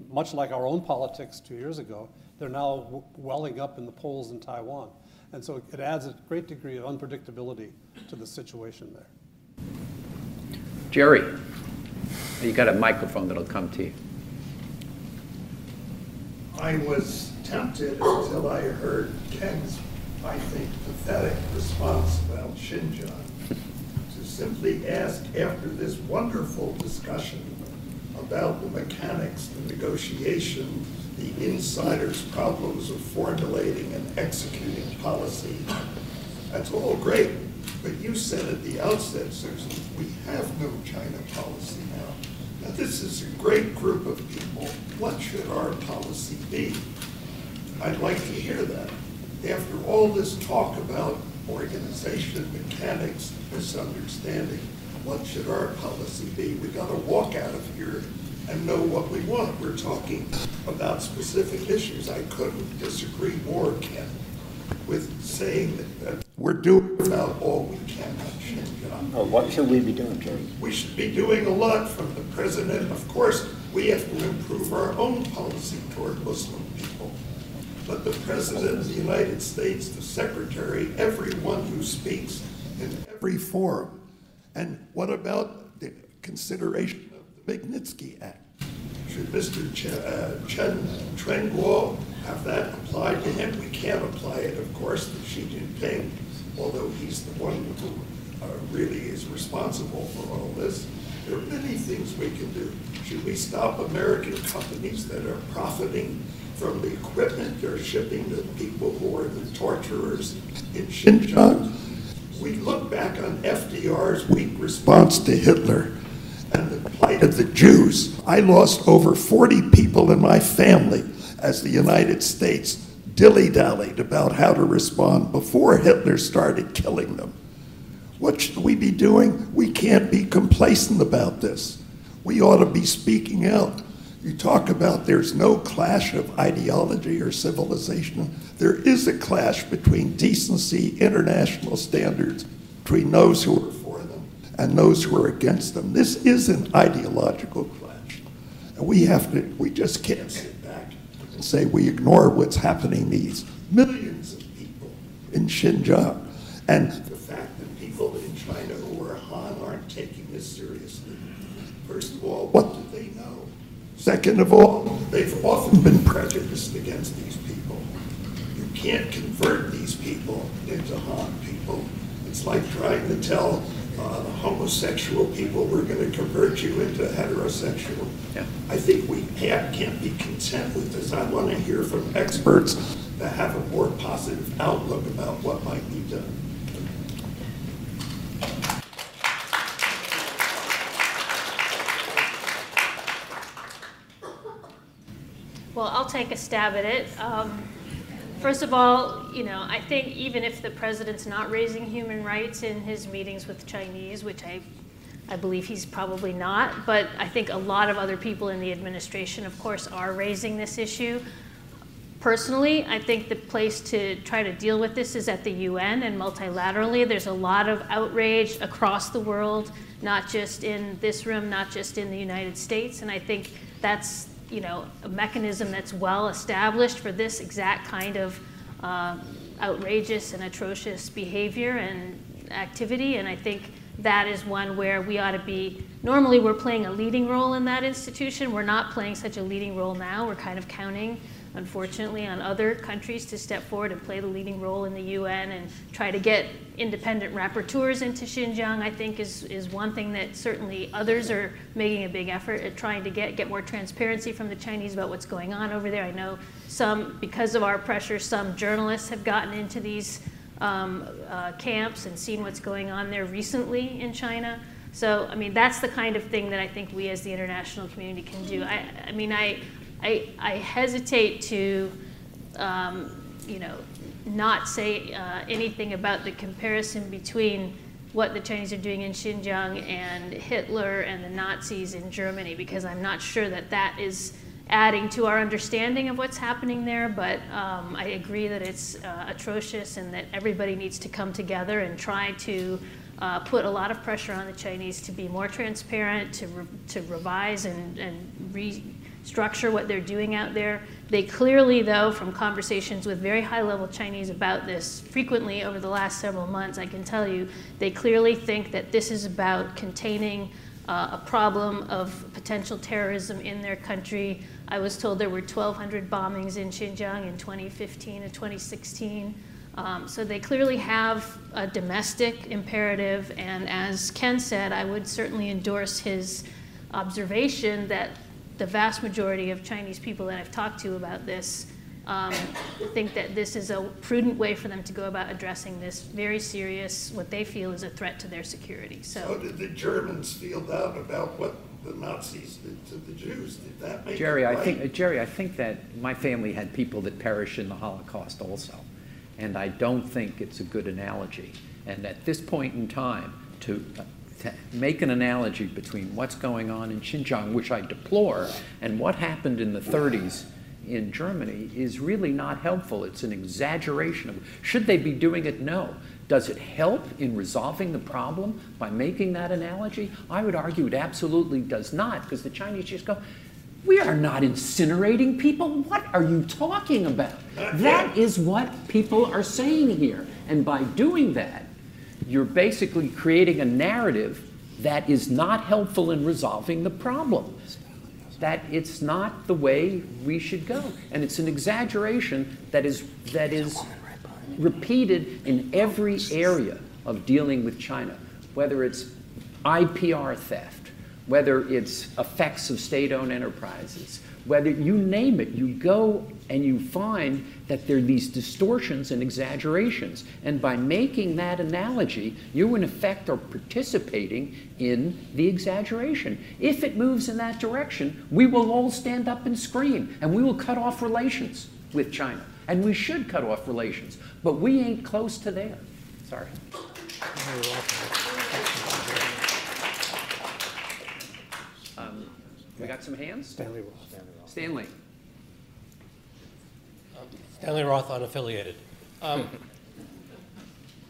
much like our own politics two years ago, they're now welling up in the polls in Taiwan. And so it adds a great degree of unpredictability to the situation there. Jerry, you got a microphone that'll come to you. I was tempted until I heard Ken's, I think, pathetic response about Xinjiang to simply ask after this wonderful discussion about the mechanics, the negotiation, the insider's problems of formulating and executing policy. That's all great. But you said at the outset, Susan, we have no China policy now. Now, this is a great group of people. What should our policy be? I'd like to hear that. After all this talk about organization, mechanics, misunderstanding, what should our policy be? We've got to walk out of here and know what we want. We're talking about specific issues. I couldn't disagree more, Ken, with saying that, that we're doing about all we can on Oh, what should we be doing, Jerry? We should be doing a lot from the president. Of course, we have to improve our own policy toward Muslim people. But the president of the United States, the secretary, everyone who speaks in every forum. And what about the consideration Magnitsky Act? Should Mr. Ch- uh, Chen have that applied to him? We can't apply it, of course, to Xi Jinping, although he's the one who uh, really is responsible for all this. There are many things we can do. Should we stop American companies that are profiting from the equipment they're shipping to people who are the torturers in Xinjiang? We look back on FDR's weak response to Hitler and the plight of the Jews. I lost over 40 people in my family as the United States dilly dallied about how to respond before Hitler started killing them. What should we be doing? We can't be complacent about this. We ought to be speaking out. You talk about there's no clash of ideology or civilization. There is a clash between decency, international standards, between those who are and those who are against them. This is an ideological clash. And we have to, we just can't sit back and say we ignore what's happening these millions of people in Xinjiang. And the fact that people in China who are Han aren't taking this seriously. First of all, what do they know? Second of all, they've often been prejudiced against these people. You can't convert these people into Han people. It's like trying to tell uh, homosexual people we're going to convert you into heterosexual. Yeah. I think we can't, can't be content with this. I want to hear from experts that have a more positive outlook about what might be done. Well, I'll take a stab at it. Um, first of all, you know, I think even if the president's not raising human rights in his meetings with Chinese, which I, I believe he's probably not, but I think a lot of other people in the administration, of course, are raising this issue. Personally, I think the place to try to deal with this is at the UN and multilaterally. There's a lot of outrage across the world, not just in this room, not just in the United States, and I think that's you know, a mechanism that's well established for this exact kind of uh, outrageous and atrocious behavior and activity. And I think that is one where we ought to be. Normally, we're playing a leading role in that institution. We're not playing such a leading role now. We're kind of counting unfortunately, on other countries to step forward and play the leading role in the UN and try to get independent rapporteurs into Xinjiang, I think is, is one thing that certainly others are making a big effort at trying to get, get more transparency from the Chinese about what's going on over there. I know some, because of our pressure, some journalists have gotten into these um, uh, camps and seen what's going on there recently in China. So, I mean, that's the kind of thing that I think we as the international community can do. I, I mean, I, I, I hesitate to, um, you know, not say uh, anything about the comparison between what the Chinese are doing in Xinjiang and Hitler and the Nazis in Germany, because I'm not sure that that is adding to our understanding of what's happening there. But um, I agree that it's uh, atrocious and that everybody needs to come together and try to uh, put a lot of pressure on the Chinese to be more transparent, to, re- to revise and, and restructure what they're doing out there. They clearly, though, from conversations with very high level Chinese about this frequently over the last several months, I can tell you, they clearly think that this is about containing uh, a problem of potential terrorism in their country. I was told there were 1,200 bombings in Xinjiang in 2015 and 2016. Um, so they clearly have a domestic imperative, and as Ken said, I would certainly endorse his observation that the vast majority of Chinese people that I've talked to about this um, think that this is a prudent way for them to go about addressing this very serious, what they feel is a threat to their security. So, How did the Germans feel that about what the Nazis did to the Jews? Did that make Jerry, it I right? think Jerry, I think that my family had people that perished in the Holocaust also and I don't think it's a good analogy. And at this point in time, to, to, make an analogy between what's going on in Xinjiang, which I deplore, and what happened in the 30s in Germany is really not helpful. It's an exaggeration of. Should they be doing it? No. Does it help in resolving the problem by making that analogy? I would argue it absolutely does not, because the Chinese just go, we are not incinerating people. What are you talking about? That is what people are saying here. And by doing that, you're basically creating a narrative that is not helpful in resolving the problem. That it's not the way we should go. And it's an exaggeration that is, that is repeated in every area of dealing with China, whether it's IPR theft whether it's effects of state owned enterprises, whether you name it, you go and you find that there are these distortions and exaggerations. And by making that analogy, you in effect are participating in the exaggeration. If it moves in that direction, we will all stand up and scream and we will cut off relations with China. And we should cut off relations, but we ain't close to there. Sorry. Um, we got some hands? Stanley Roth. Stanley. Stanley Roth, unaffiliated. Um,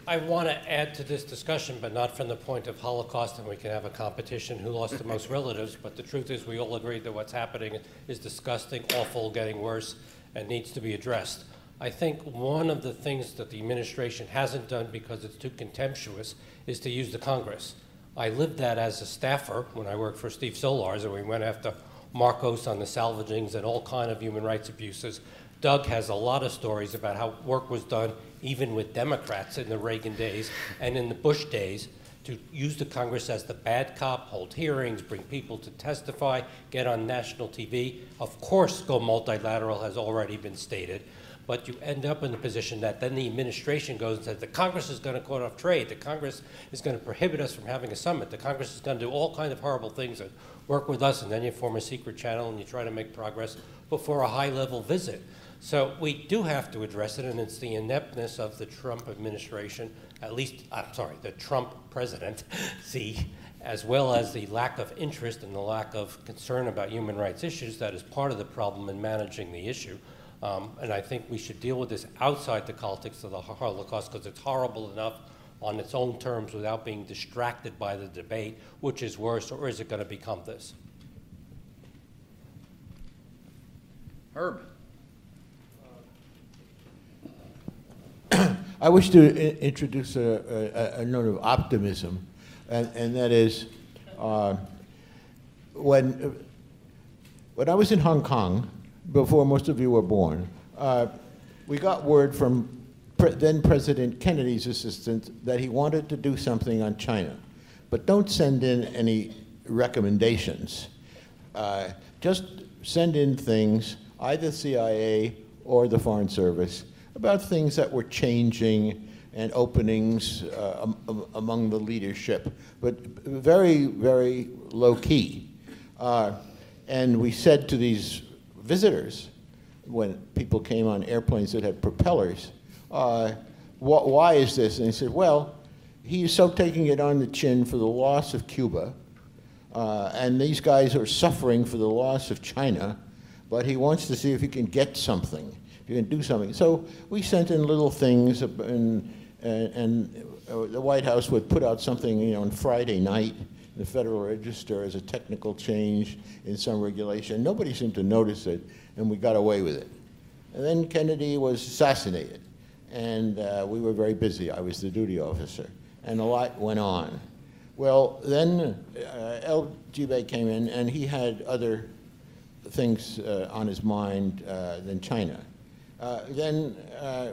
I want to add to this discussion, but not from the point of Holocaust, and we can have a competition who lost the most relatives. But the truth is, we all agree that what's happening is disgusting, awful, getting worse, and needs to be addressed. I think one of the things that the administration hasn't done because it's too contemptuous is to use the Congress. I lived that as a staffer when I worked for Steve Solarz, and we went after Marcos on the salvagings and all kind of human rights abuses. Doug has a lot of stories about how work was done even with Democrats in the Reagan days and in the Bush days to use the Congress as the bad cop, hold hearings, bring people to testify, get on national TV. Of course, go multilateral has already been stated but you end up in the position that then the administration goes and says the Congress is going to cut off trade, the Congress is going to prohibit us from having a summit, the Congress is going to do all kinds of horrible things and work with us, and then you form a secret channel and you try to make progress before a high-level visit. So we do have to address it, and it's the ineptness of the Trump administration, at least, I'm sorry, the Trump presidency, as well as the lack of interest and the lack of concern about human rights issues that is part of the problem in managing the issue. Um, and I think we should deal with this outside the context of the Holocaust because it's horrible enough on its own terms without being distracted by the debate, which is worse, or is it going to become this? Herb. I wish to introduce a, a, a, note of optimism, and, and that is uh, when, when I was in Hong Kong, before most of you were born, uh, we got word from pre then President Kennedy's assistant that he wanted to do something on China. But don't send in any recommendations. Uh, just send in things, either CIA or the Foreign Service, about things that were changing and openings uh, um, among the leadership, but very, very low key. Uh, and we said to these visitors, when people came on airplanes that had propellers, uh, wh why is this? And he said, well, he's so taking it on the chin for the loss of Cuba, uh, and these guys are suffering for the loss of China, but he wants to see if he can get something, he can do something. So we sent in little things, and, and, and uh, the White House would put out something, you know, on Friday night, the Federal Register as a technical change in some regulation. Nobody seemed to notice it, and we got away with it. And then Kennedy was assassinated, and uh, we were very busy. I was the duty officer, and a lot went on. Well, then uh, El Jibe came in, and he had other things uh, on his mind uh, than China. Uh, then uh,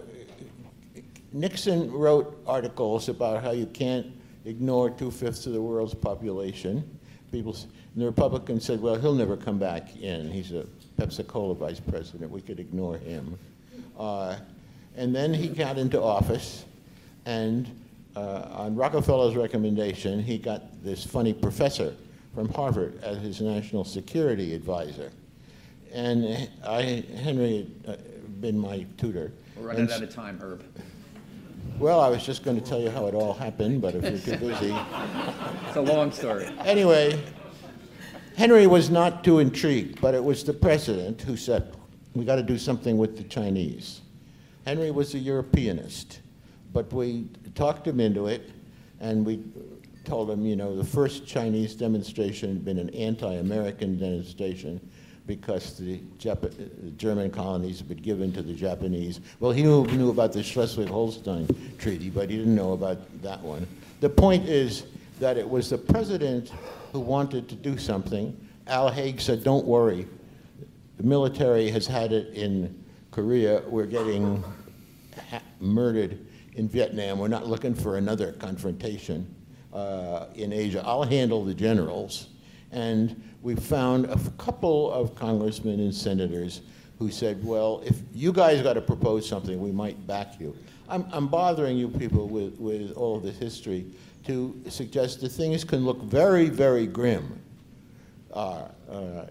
Nixon wrote articles about how you can't ignore two-fifths of the world's population. People, the Republicans said, well, he'll never come back in. He's a Pepsi-Cola vice president. We could ignore him. Uh, and then he got into office, and uh, on Rockefeller's recommendation, he got this funny professor from Harvard as his national security advisor. And I, Henry uh, been my tutor. We're running out of time, Herb. Well, I was just going to tell you how it all happened, but if you're too busy. it's a long story. Anyway, Henry was not too intrigued, but it was the president who said, we got to do something with the Chinese. Henry was a Europeanist, but we talked him into it, and we told him, you know, the first Chinese demonstration had been an anti-American demonstration because the, Jap German colonies had been given to the Japanese. Well, he knew, knew about the Schleswig-Holstein Treaty, but he didn't know about that one. The point is that it was the president who wanted to do something. Al Haig said, don't worry. The military has had it in Korea. We're getting murdered in Vietnam. We're not looking for another confrontation uh, in Asia. I'll handle the generals. And we found a couple of congressmen and senators who said, well, if you guys got to propose something, we might back you. I'm, I'm bothering you people with, with all this history to suggest that things can look very, very grim. Uh, uh,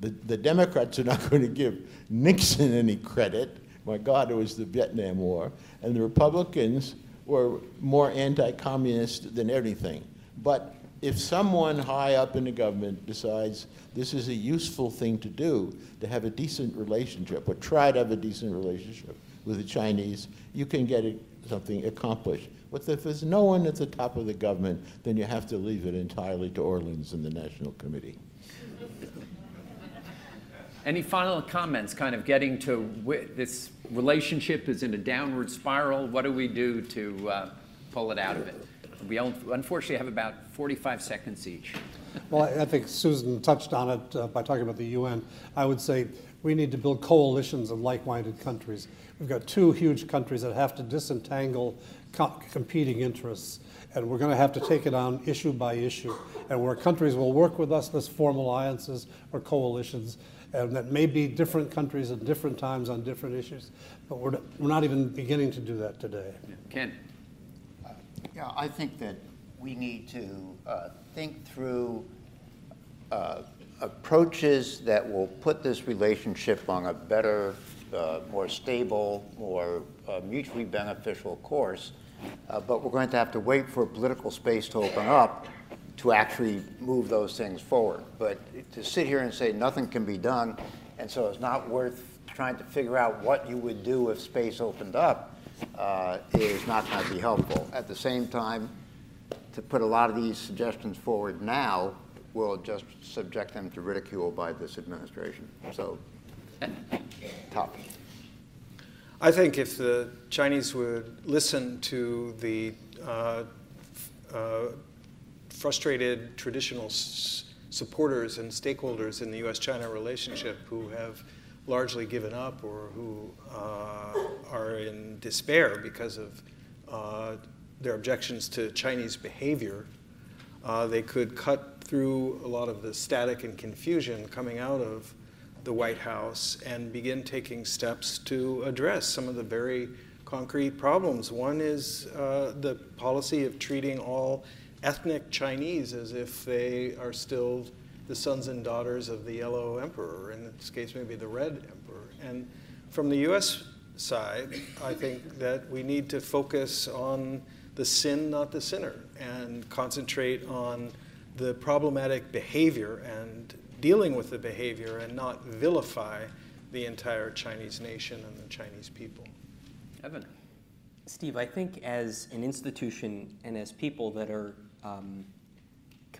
the, the Democrats are not going to give Nixon any credit. My God, it was the Vietnam War. And the Republicans were more anti-communist than anything. But if someone high up in the government decides this is a useful thing to do, to have a decent relationship, or try to have a decent relationship with the Chinese, you can get it, something accomplished. But if there's no one at the top of the government, then you have to leave it entirely to Orlins and the National Committee. Any final comments, kind of getting to this relationship is in a downward spiral? What do we do to uh, pull it out of it? We unfortunately have about 45 seconds each. well, I think Susan touched on it uh, by talking about the UN. I would say we need to build coalitions of like-minded countries. We've got two huge countries that have to disentangle co competing interests, and we're going to have to take it on issue by issue. And where countries will work with us, let's form alliances or coalitions, and that may be different countries at different times on different issues, but we're, we're not even beginning to do that today. Ken. Yeah, I think that we need to uh, think through uh, approaches that will put this relationship on a better, uh, more stable, more uh, mutually beneficial course. Uh, but we're going to have to wait for political space to open up to actually move those things forward. But to sit here and say nothing can be done, and so it's not worth trying to figure out what you would do if space opened up, uh, is not going to be helpful. At the same time, to put a lot of these suggestions forward now will just subject them to ridicule by this administration. So, tough. I think if the Chinese would listen to the uh, uh, frustrated traditional supporters and stakeholders in the U.S.-China relationship who have largely given up or who uh, are in despair because of uh, their objections to Chinese behavior, uh, they could cut through a lot of the static and confusion coming out of the White House and begin taking steps to address some of the very concrete problems. One is uh, the policy of treating all ethnic Chinese as if they are still the sons and daughters of the Yellow Emperor, in this case, maybe the Red Emperor. And from the US side, I think that we need to focus on the sin, not the sinner, and concentrate on the problematic behavior and dealing with the behavior and not vilify the entire Chinese nation and the Chinese people. Evan. Steve, I think as an institution and as people that are um,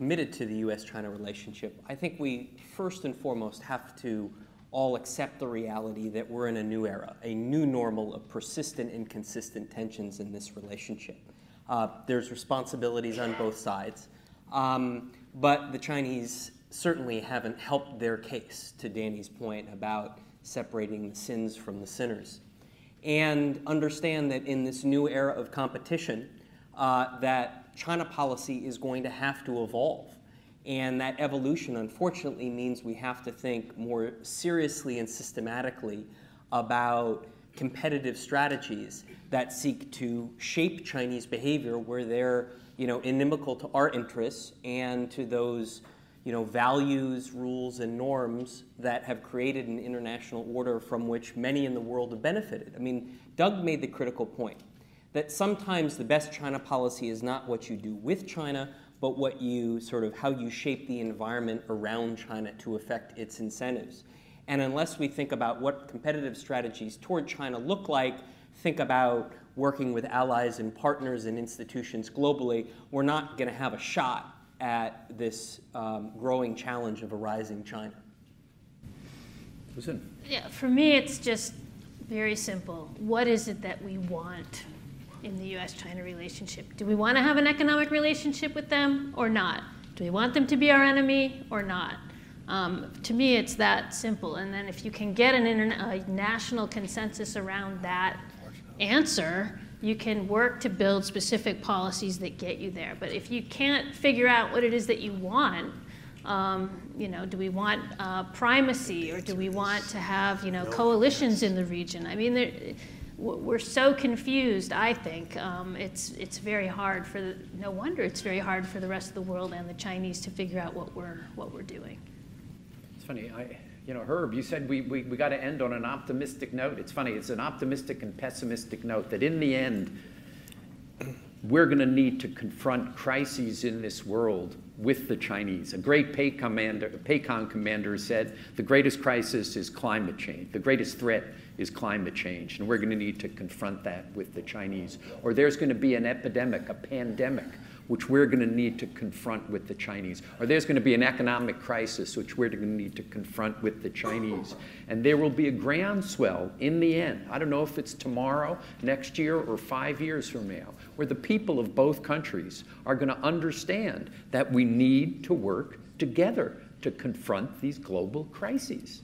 committed to the US China relationship, I think we first and foremost have to all accept the reality that we're in a new era, a new normal of persistent and consistent tensions in this relationship. Uh, there's responsibilities on both sides, um, but the Chinese certainly haven't helped their case, to Danny's point about separating the sins from the sinners. And understand that in this new era of competition, uh, that China policy is going to have to evolve. And that evolution, unfortunately, means we have to think more seriously and systematically about competitive strategies that seek to shape Chinese behavior where they're you know, inimical to our interests and to those you know, values, rules, and norms that have created an international order from which many in the world have benefited. I mean, Doug made the critical point that sometimes the best China policy is not what you do with China, but what you sort of how you shape the environment around China to affect its incentives. And unless we think about what competitive strategies toward China look like, think about working with allies and partners and institutions globally, we're not going to have a shot at this um, growing challenge of a rising China. Listen. Yeah, for me, it's just very simple. What is it that we want in the US China relationship? Do we want to have an economic relationship with them or not? Do we want them to be our enemy or not? Um, to me, it's that simple. And then if you can get an interna- a national consensus around that answer, you can work to build specific policies that get you there. But if you can't figure out what it is that you want, um, you know, do we want uh, primacy or do we want to have, you know, coalitions in the region? I mean, there, we're so confused. I think um, it's it's very hard for the, no wonder it's very hard for the rest of the world and the Chinese to figure out what we're what we're doing. It's funny. I, you know, Herb, you said we, we, we got to end on an optimistic note. It's funny, it's an optimistic and pessimistic note that in the end, we're going to need to confront crises in this world with the Chinese. A great PACOM commander, PACOM commander said the greatest crisis is climate change. The greatest threat is climate change, and we're going to need to confront that with the Chinese. Or there's going to be an epidemic, a pandemic which we're going to need to confront with the Chinese. Or there's going to be an economic crisis, which we're going to need to confront with the Chinese. And there will be a groundswell in the end. I don't know if it's tomorrow, next year, or five years from now, where the people of both countries are going to understand that we need to work together to confront these global crises.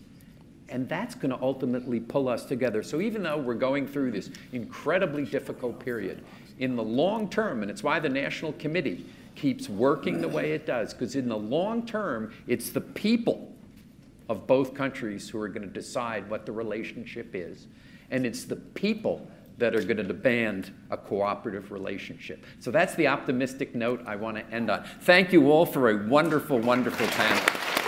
And that's going to ultimately pull us together. So even though we're going through this incredibly difficult period, in the long term, and it's why the National Committee keeps working the way it does, because in the long term, it's the people of both countries who are going to decide what the relationship is. And it's the people that are going to demand a cooperative relationship. So that's the optimistic note I want to end on. Thank you all for a wonderful, wonderful panel.